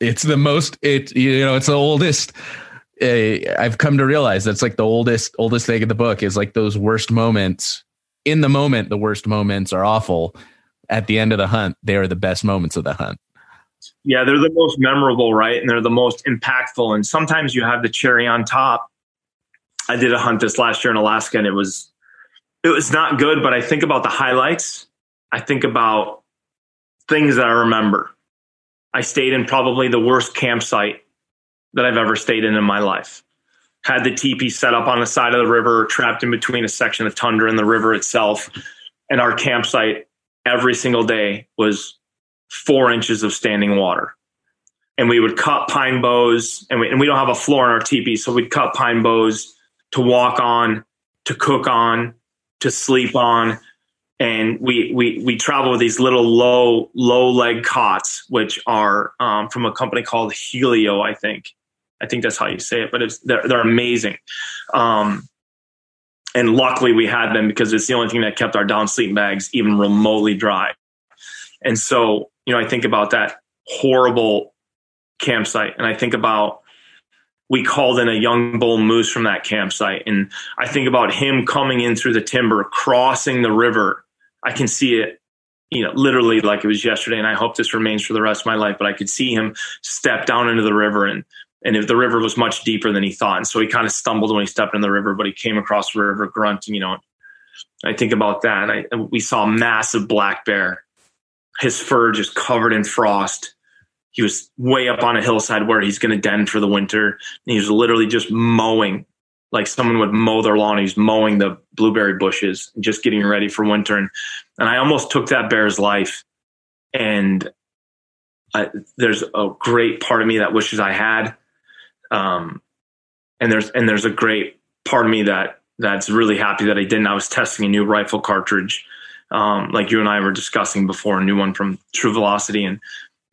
it's the most it you know it's the oldest uh, i've come to realize that's like the oldest oldest thing in the book is like those worst moments. In the moment the worst moments are awful at the end of the hunt they are the best moments of the hunt. Yeah they're the most memorable right? And they're the most impactful. And sometimes you have the cherry on top. I did a hunt this last year in alaska and it was it was not good but i think about the highlights. I think about things that i remember. I stayed in probably the worst campsite that I've ever stayed in in my life. Had the teepee set up on the side of the river, trapped in between a section of tundra and the river itself. And our campsite every single day was four inches of standing water. And we would cut pine boughs, and we, and we don't have a floor in our teepee, so we'd cut pine boughs to walk on, to cook on, to sleep on and we we we travel with these little low low leg cots, which are um, from a company called Helio, I think. I think that's how you say it, but it's they're they're amazing. Um, and luckily we had them because it's the only thing that kept our down sleeping bags even remotely dry. And so, you know, I think about that horrible campsite and I think about we called in a young bull moose from that campsite. And I think about him coming in through the timber, crossing the river I can see it, you know, literally like it was yesterday. And I hope this remains for the rest of my life. But I could see him step down into the river and and if the river was much deeper than he thought, and so he kind of stumbled when he stepped in the river, but he came across the river grunting. You know, I think about that, and, I, we saw a massive black bear, his fur just covered in frost. He was way up on a hillside where he's going to den for the winter. And he was literally just mowing like someone would mow their lawn. He's mowing the blueberry bushes, just getting ready for winter. And, and I almost took that bear's life. And I, there's a great part of me that wishes I had. Um, and there's, and there's a great part of me that, that's really happy that I didn't. I was testing a new rifle cartridge. Um, like you and I were discussing before, a new one from True Velocity. And,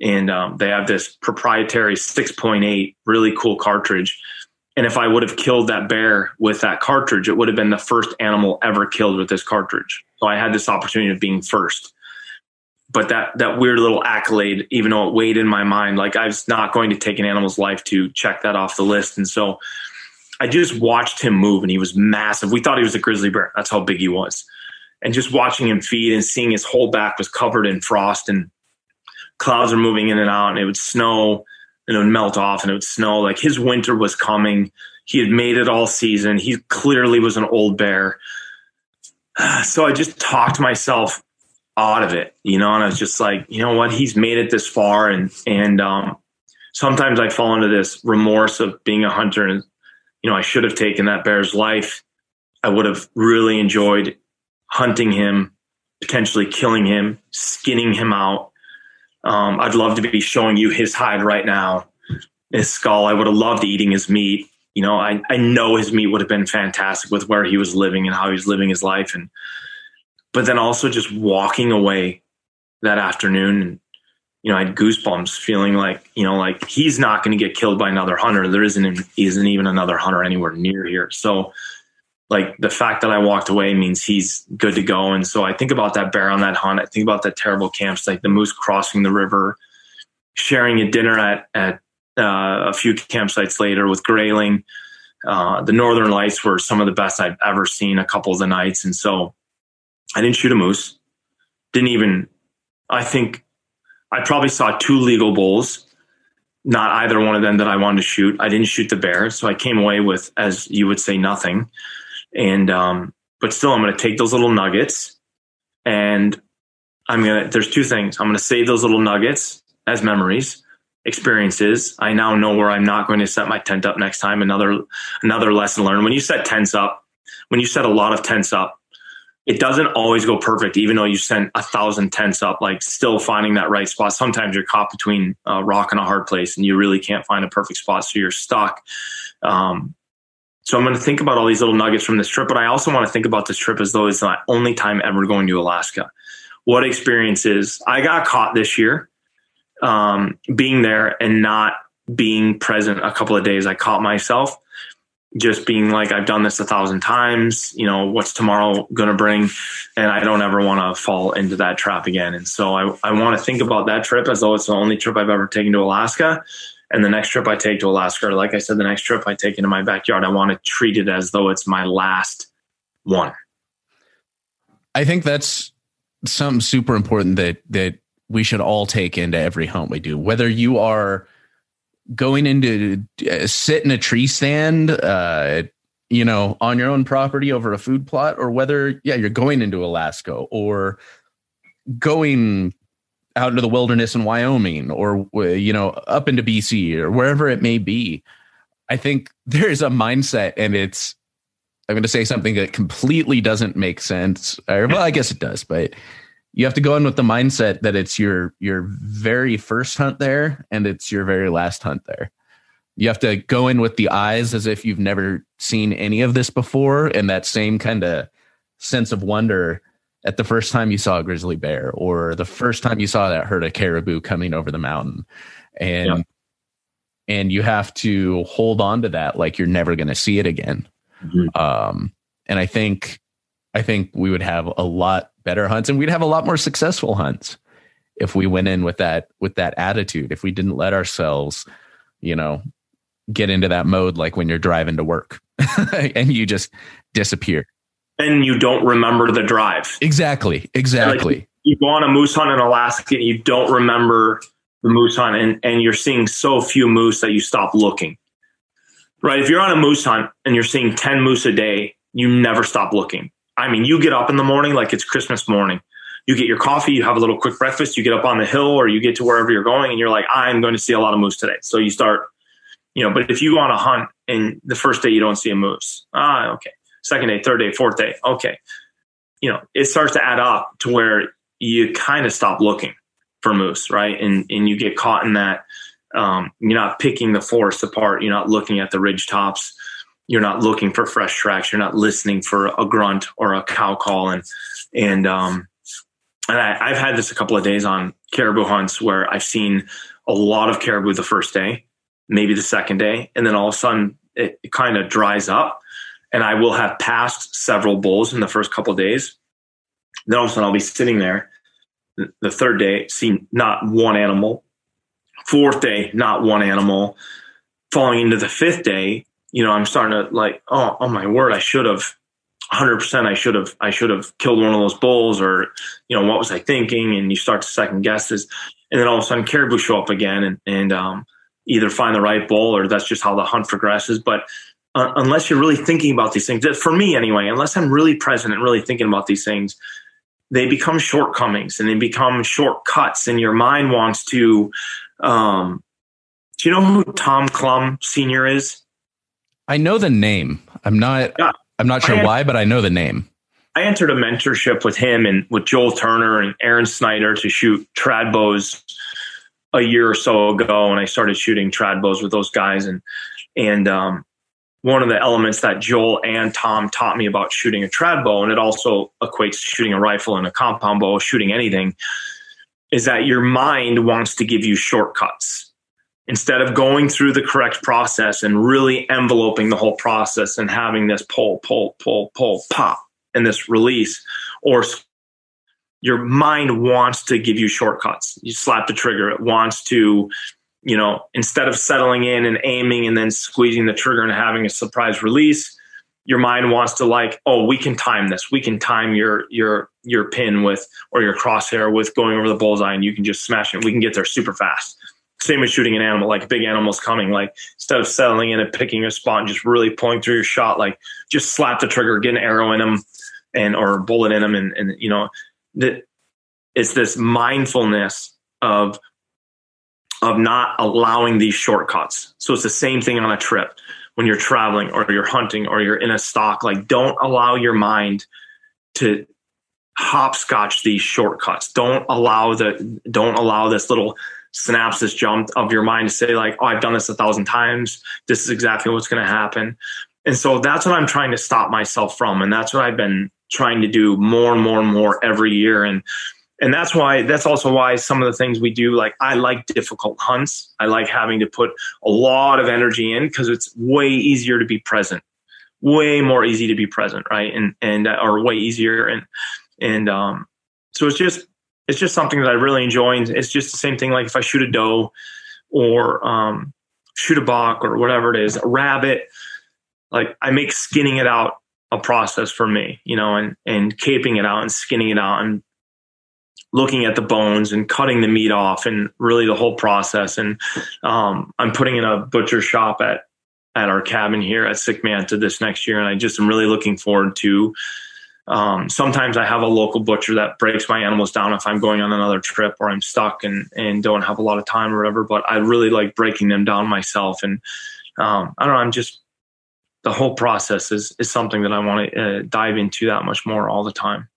and um, they have this proprietary 6.8 really cool cartridge and if I would have killed that bear with that cartridge, it would have been the first animal ever killed with this cartridge. So I had this opportunity of being first. But that that weird little accolade, even though it weighed in my mind, like I was not going to take an animal's life to check that off the list. And so I just watched him move and he was massive. We thought he was a grizzly bear. That's how big he was. And just watching him feed and seeing his whole back was covered in frost and clouds are moving in and out and it would snow and it would melt off and it would snow. Like his winter was coming. He had made it all season. He clearly was an old bear. So I just talked myself out of it, you know, and I was just like, you know what, he's made it this far. And, and, um, sometimes I fall into this remorse of being a hunter and, you know, I should have taken that bear's life. I would have really enjoyed hunting him, potentially killing him, skinning him out, um, I'd love to be showing you his hide right now, his skull. I would have loved eating his meat. You know, I, I know his meat would have been fantastic with where he was living and how he was living his life. And, but then also just walking away that afternoon and, you know, I had goosebumps feeling like, you know, like he's not going to get killed by another hunter. There isn't, isn't even another hunter anywhere near here. So, like the fact that I walked away means he's good to go. And so I think about that bear on that hunt. I think about that terrible campsite, the moose crossing the river, sharing a dinner at at uh, a few campsites later with grayling. Uh, the northern lights were some of the best I've ever seen. A couple of the nights, and so I didn't shoot a moose. Didn't even. I think I probably saw two legal bulls. Not either one of them that I wanted to shoot. I didn't shoot the bear, so I came away with, as you would say, nothing. And um, but still, I'm going to take those little nuggets, and I'm gonna. There's two things. I'm going to save those little nuggets as memories, experiences. I now know where I'm not going to set my tent up next time. Another another lesson learned. When you set tents up, when you set a lot of tents up, it doesn't always go perfect, even though you sent a thousand tents up, like still finding that right spot. Sometimes you're caught between a rock and a hard place and you really can't find a perfect spot. So you're stuck. Um, so I'm going to think about all these little nuggets from this trip, but I also want to think about this trip as though it's my only time ever going to Alaska. What experiences I got caught this year, um, being there and not being present a couple of days. I caught myself just being like, I've done this a thousand times. You know, what's tomorrow going to bring? And I don't ever want to fall into that trap again. And so I, I want to think about that trip as though it's the only trip I've ever taken to Alaska and the next trip I take to Alaska, or like I said, the next trip I take into my backyard, I want to treat it as though it's my last one. I think that's something super important that that we should all take into every hunt we do. Whether you are going into uh, sit in a tree stand, uh, you know, on your own property over a food plot, or whether yeah, you're going into Alaska or going out into the wilderness in Wyoming or you know up into BC or wherever it may be. I think there's a mindset and it's I'm going to say something that completely doesn't make sense. Or, well, I guess it does, but you have to go in with the mindset that it's your your very first hunt there and it's your very last hunt there. You have to go in with the eyes as if you've never seen any of this before and that same kind of sense of wonder at the first time you saw a grizzly bear or the first time you saw that herd of caribou coming over the mountain and yeah. and you have to hold on to that like you're never going to see it again mm-hmm. um and i think i think we would have a lot better hunts and we'd have a lot more successful hunts if we went in with that with that attitude if we didn't let ourselves you know get into that mode like when you're driving to work and you just disappear and you don't remember the drive. Exactly. Exactly. Like you go on a moose hunt in Alaska and you don't remember the moose hunt and, and you're seeing so few moose that you stop looking. Right. If you're on a moose hunt and you're seeing 10 moose a day, you never stop looking. I mean, you get up in the morning like it's Christmas morning. You get your coffee, you have a little quick breakfast, you get up on the hill or you get to wherever you're going and you're like, I'm going to see a lot of moose today. So you start, you know, but if you go on a hunt and the first day you don't see a moose, ah, okay second day, third day, fourth day. Okay. You know, it starts to add up to where you kind of stop looking for moose, right? And and you get caught in that um, you're not picking the forest apart, you're not looking at the ridge tops, you're not looking for fresh tracks, you're not listening for a grunt or a cow call and and um and I, I've had this a couple of days on caribou hunts where I've seen a lot of caribou the first day, maybe the second day, and then all of a sudden it, it kind of dries up and I will have passed several bulls in the first couple of days. Then all of a sudden I'll be sitting there. The third day, see not one animal. Fourth day, not one animal. Falling into the fifth day, you know, I'm starting to like, oh, oh my word, I should have 100% I should have I should have killed one of those bulls or you know what was I thinking and you start to second guess this and then all of a sudden caribou show up again and and um, either find the right bull or that's just how the hunt progresses but uh, unless you're really thinking about these things, for me anyway, unless I'm really present and really thinking about these things, they become shortcomings and they become shortcuts, and your mind wants to. Um, do you know who Tom Clum Senior is? I know the name. I'm not. Yeah. I'm not sure why, but I know the name. I entered a mentorship with him and with Joel Turner and Aaron Snyder to shoot trad bows a year or so ago, and I started shooting trad bows with those guys, and and um, one of the elements that Joel and Tom taught me about shooting a trad bow, and it also equates to shooting a rifle and a compound bow, shooting anything, is that your mind wants to give you shortcuts. Instead of going through the correct process and really enveloping the whole process and having this pull, pull, pull, pull, pop, and this release, or your mind wants to give you shortcuts. You slap the trigger, it wants to you know, instead of settling in and aiming and then squeezing the trigger and having a surprise release, your mind wants to like, oh, we can time this. We can time your your your pin with or your crosshair with going over the bullseye, and you can just smash it. We can get there super fast. Same as shooting an animal, like big animal's coming. Like instead of settling in and picking a spot and just really pulling through your shot, like just slap the trigger, get an arrow in them, and or bullet in them, and and you know, that it's this mindfulness of of not allowing these shortcuts. So it's the same thing on a trip when you're traveling or you're hunting or you're in a stock. Like, don't allow your mind to hopscotch these shortcuts. Don't allow the don't allow this little synapses jump of your mind to say like, oh, I've done this a thousand times. This is exactly what's going to happen. And so that's what I'm trying to stop myself from. And that's what I've been trying to do more and more and more every year. And and that's why that's also why some of the things we do like i like difficult hunts i like having to put a lot of energy in because it's way easier to be present way more easy to be present right and and uh, or way easier and and um so it's just it's just something that i really enjoy and it's just the same thing like if i shoot a doe or um shoot a buck or whatever it is a rabbit like i make skinning it out a process for me you know and and caping it out and skinning it out and looking at the bones and cutting the meat off and really the whole process. And um, I'm putting in a butcher shop at at our cabin here at Sick Manta this next year, and I just am really looking forward to. Um, sometimes I have a local butcher that breaks my animals down if I'm going on another trip or I'm stuck and and don't have a lot of time or whatever. But I really like breaking them down myself, and um, I don't know. I'm just the whole process is is something that I want to uh, dive into that much more all the time.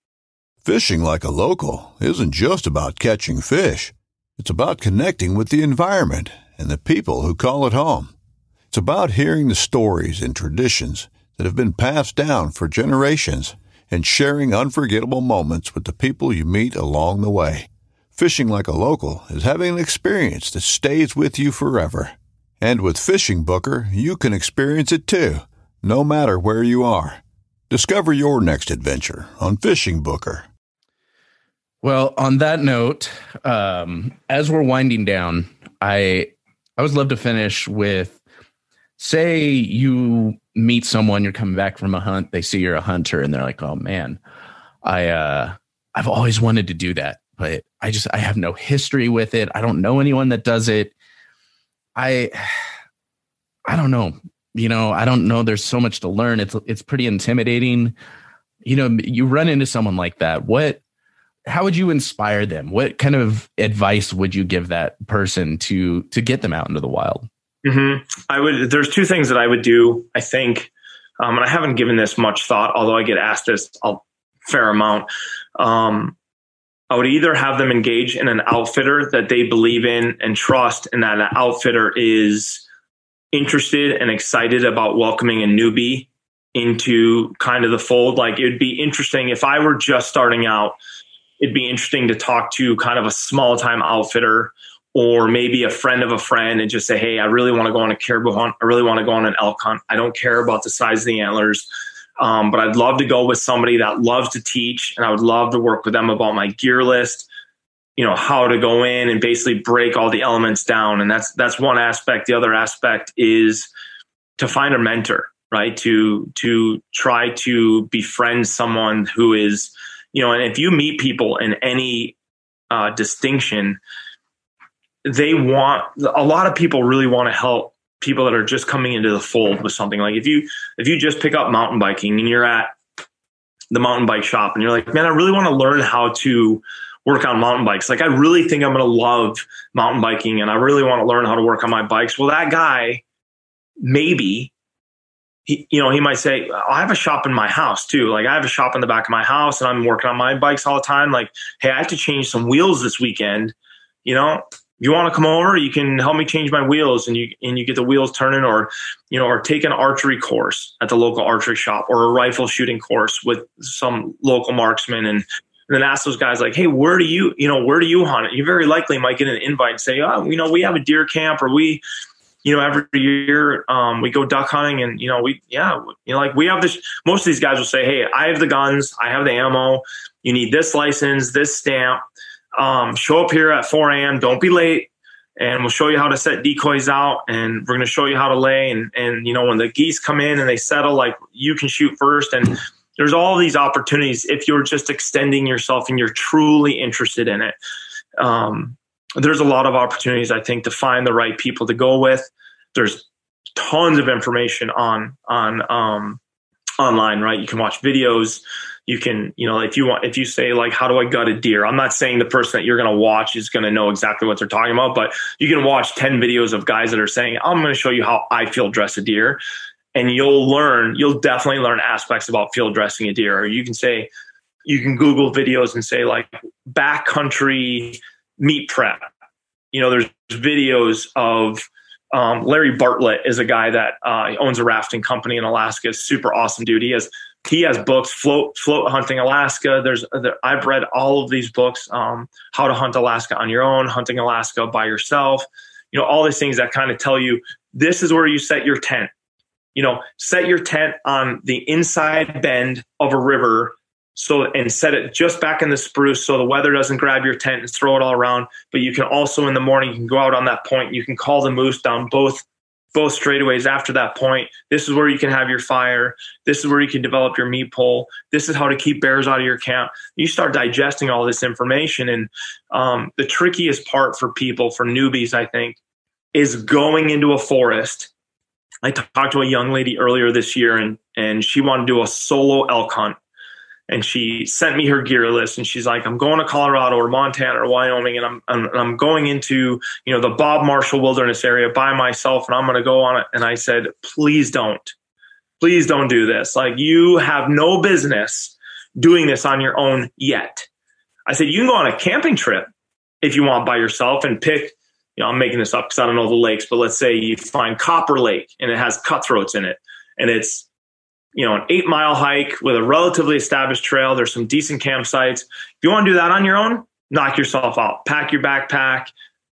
Fishing like a local isn't just about catching fish. It's about connecting with the environment and the people who call it home. It's about hearing the stories and traditions that have been passed down for generations and sharing unforgettable moments with the people you meet along the way. Fishing like a local is having an experience that stays with you forever. And with FishingBooker, you can experience it too, no matter where you are. Discover your next adventure on FishingBooker. Well, on that note, um, as we're winding down, I I always love to finish with say you meet someone, you're coming back from a hunt, they see you're a hunter, and they're like, "Oh man, I uh, I've always wanted to do that, but I just I have no history with it. I don't know anyone that does it. I I don't know. You know, I don't know. There's so much to learn. It's it's pretty intimidating. You know, you run into someone like that. What how would you inspire them? What kind of advice would you give that person to to get them out into the wild? Mm-hmm. I would. There's two things that I would do. I think, um, and I haven't given this much thought, although I get asked this a fair amount. Um, I would either have them engage in an outfitter that they believe in and trust, and that an outfitter is interested and excited about welcoming a newbie into kind of the fold. Like it would be interesting if I were just starting out it'd be interesting to talk to kind of a small time outfitter or maybe a friend of a friend and just say, Hey, I really want to go on a caribou hunt. I really want to go on an elk hunt. I don't care about the size of the antlers. Um, but I'd love to go with somebody that loves to teach and I would love to work with them about my gear list, you know, how to go in and basically break all the elements down. And that's, that's one aspect. The other aspect is to find a mentor, right? To, to try to befriend someone who is, you know, and if you meet people in any uh, distinction, they want a lot of people really want to help people that are just coming into the fold with something. Like if you if you just pick up mountain biking and you're at the mountain bike shop and you're like, man, I really want to learn how to work on mountain bikes. Like I really think I'm going to love mountain biking and I really want to learn how to work on my bikes. Well, that guy maybe he, you know, he might say, I have a shop in my house too. Like I have a shop in the back of my house and I'm working on my bikes all the time. Like, hey, I have to change some wheels this weekend. You know, you want to come over, you can help me change my wheels and you and you get the wheels turning or you know, or take an archery course at the local archery shop or a rifle shooting course with some local marksman and and then ask those guys like, hey, where do you, you know, where do you hunt? You very likely might get an invite and say, oh, you know, we have a deer camp or we, you know, every year um, we go duck hunting, and you know, we yeah, you know, like we have this. Most of these guys will say, "Hey, I have the guns, I have the ammo. You need this license, this stamp. Um, show up here at 4 a.m. Don't be late, and we'll show you how to set decoys out, and we're going to show you how to lay. And and you know, when the geese come in and they settle, like you can shoot first, and there's all these opportunities if you're just extending yourself and you're truly interested in it. Um, there's a lot of opportunities I think to find the right people to go with. There's tons of information on on um, online, right? You can watch videos. You can, you know, if you want, if you say like, how do I gut a deer? I'm not saying the person that you're going to watch is going to know exactly what they're talking about, but you can watch 10 videos of guys that are saying, I'm going to show you how I field dress a deer. And you'll learn, you'll definitely learn aspects about field dressing a deer. Or you can say, you can Google videos and say like backcountry meat prep you know, there's videos of um, Larry Bartlett is a guy that uh, owns a rafting company in Alaska. Super awesome dude. He has he has books float float hunting Alaska. There's there, I've read all of these books. Um, how to hunt Alaska on your own, hunting Alaska by yourself. You know all these things that kind of tell you this is where you set your tent. You know, set your tent on the inside bend of a river so and set it just back in the spruce so the weather doesn't grab your tent and throw it all around but you can also in the morning you can go out on that point you can call the moose down both both straightaways after that point. This is where you can have your fire. This is where you can develop your meat pole. This is how to keep bears out of your camp. You start digesting all this information. And um, the trickiest part for people for newbies i think is going into a forest. I talked to a young lady earlier this year and and she wanted to do a solo elk hunt and she sent me her gear list and she's like i'm going to colorado or montana or wyoming and i'm i'm, I'm going into you know the bob marshall wilderness area by myself and i'm going to go on it. And i said please don't. Please don't do this. Like you have no business doing this on your own yet. I said you can go on a camping trip if you want by yourself and pick you know i'm making this up because i don't know the lakes but let's say you find copper lake and it has cutthroats in it and it's you know, an eight mile hike with a relatively established trail. There's some decent campsites. If you want to do that on your own, knock yourself out. Pack your backpack,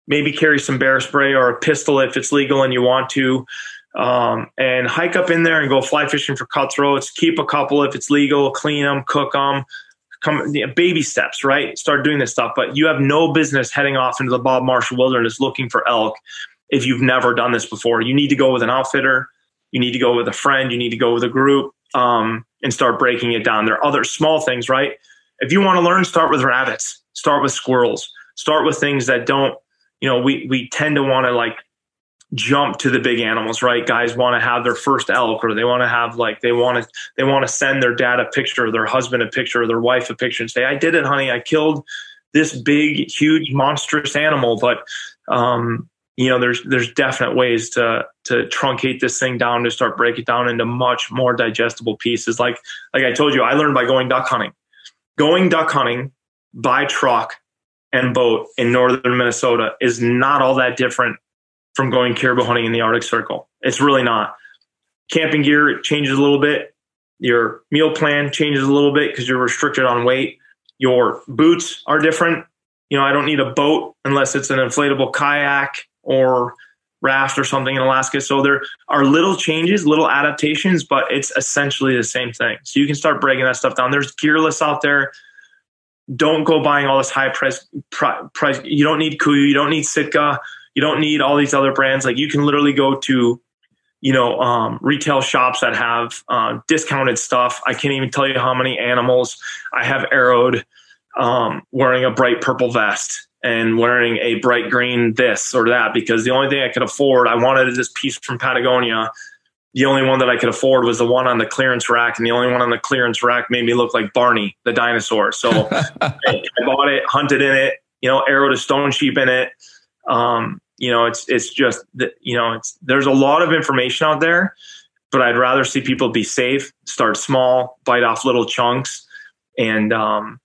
maybe carry some bear spray or a pistol if it's legal and you want to. Um, and hike up in there and go fly fishing for cutthroats. Keep a couple if it's legal, clean them, cook them. Come, baby steps, right? Start doing this stuff, but you have no business heading off into the Bob Marshall Wilderness looking for elk if you've never done this before. You need to go with an outfitter you need to go with a friend, you need to go with a group um, and start breaking it down. There are other small things, right? If you want to learn, start with rabbits, start with squirrels, start with things that don't, you know, we, we tend to want to like jump to the big animals, right? Guys want to have their first elk or they want to have like, they want to, they want to send their dad a picture, their husband a picture, their wife a picture and say, I did it, honey. I killed this big, huge, monstrous animal. But, um, you know there's there's definite ways to to truncate this thing down to start break it down into much more digestible pieces. Like like i told you i learned by going duck hunting. Going duck hunting by truck and boat in northern minnesota is not all that different from going caribou hunting in the arctic circle. It's really not. Camping gear changes a little bit. Your meal plan changes a little bit because you're restricted on weight. Your boots are different. You know i don't need a boat unless it's an inflatable kayak or raft or something in Alaska. So there are little changes, little adaptations, but it's essentially the same thing. So you can start breaking that stuff down. There's gearless out there. Don't go buying all this high price price. You don't need Kuiu. You don't need Sitka. You don't need all these other brands. Like you can literally go to, you know, um, retail shops that have uh, discounted stuff. I can't even tell you how many animals I have arrowed um, wearing a bright purple vest and wearing a bright green this or that because the only thing I could afford, I wanted this piece from Patagonia. The only one that I could afford was the one on the clearance rack, and the only one on the clearance rack made me look like Barney the dinosaur. So I, bought it, hunted in it, you know, arrowed a stone sheep in it. Um, you know, it's it's just that you know, it's there's a lot of information out there, but I'd rather see people be safe, start small, bite off little chunks, and um,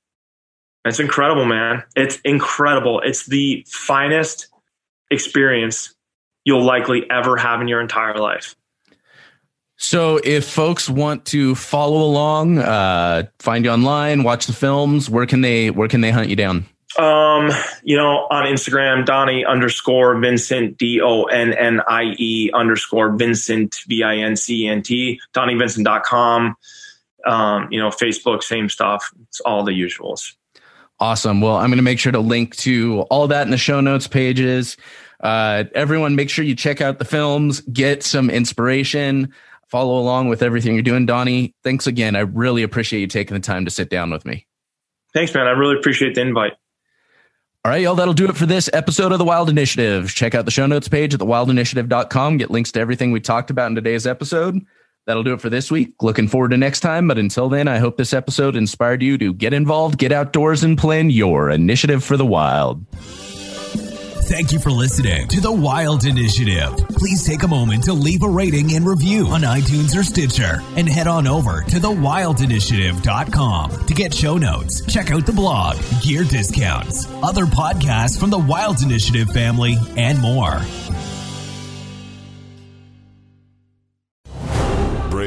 it's incredible, man. It's incredible. It's the finest experience you'll likely ever have in your entire life. So, if folks want to follow along, uh, find you online, watch the films, where can they where can they hunt you down? Um, you know, on Instagram, Donnie underscore Vincent D O N N I E underscore Vincent V I N C N T DonnieVincent.com. Um, you know, Facebook, same stuff. It's all the usuals. Awesome. Well, I'm going to make sure to link to all that in the show notes pages. Uh, everyone, make sure you check out the films, get some inspiration, follow along with everything you're doing. Donnie, thanks again. I really appreciate you taking the time to sit down with me. Thanks, man. I really appreciate the invite. All right, y'all, that'll do it for this episode of The Wild Initiative. Check out the show notes page at thewildinitiative.com. Get links to everything we talked about in today's episode. That'll do it for this week. Looking forward to next time. But until then, I hope this episode inspired you to get involved, get outdoors, and plan your initiative for the wild. Thank you for listening to The Wild Initiative. Please take a moment to leave a rating and review on iTunes or Stitcher and head on over to thewildinitiative.com to get show notes, check out the blog, gear discounts, other podcasts from the Wild Initiative family, and more.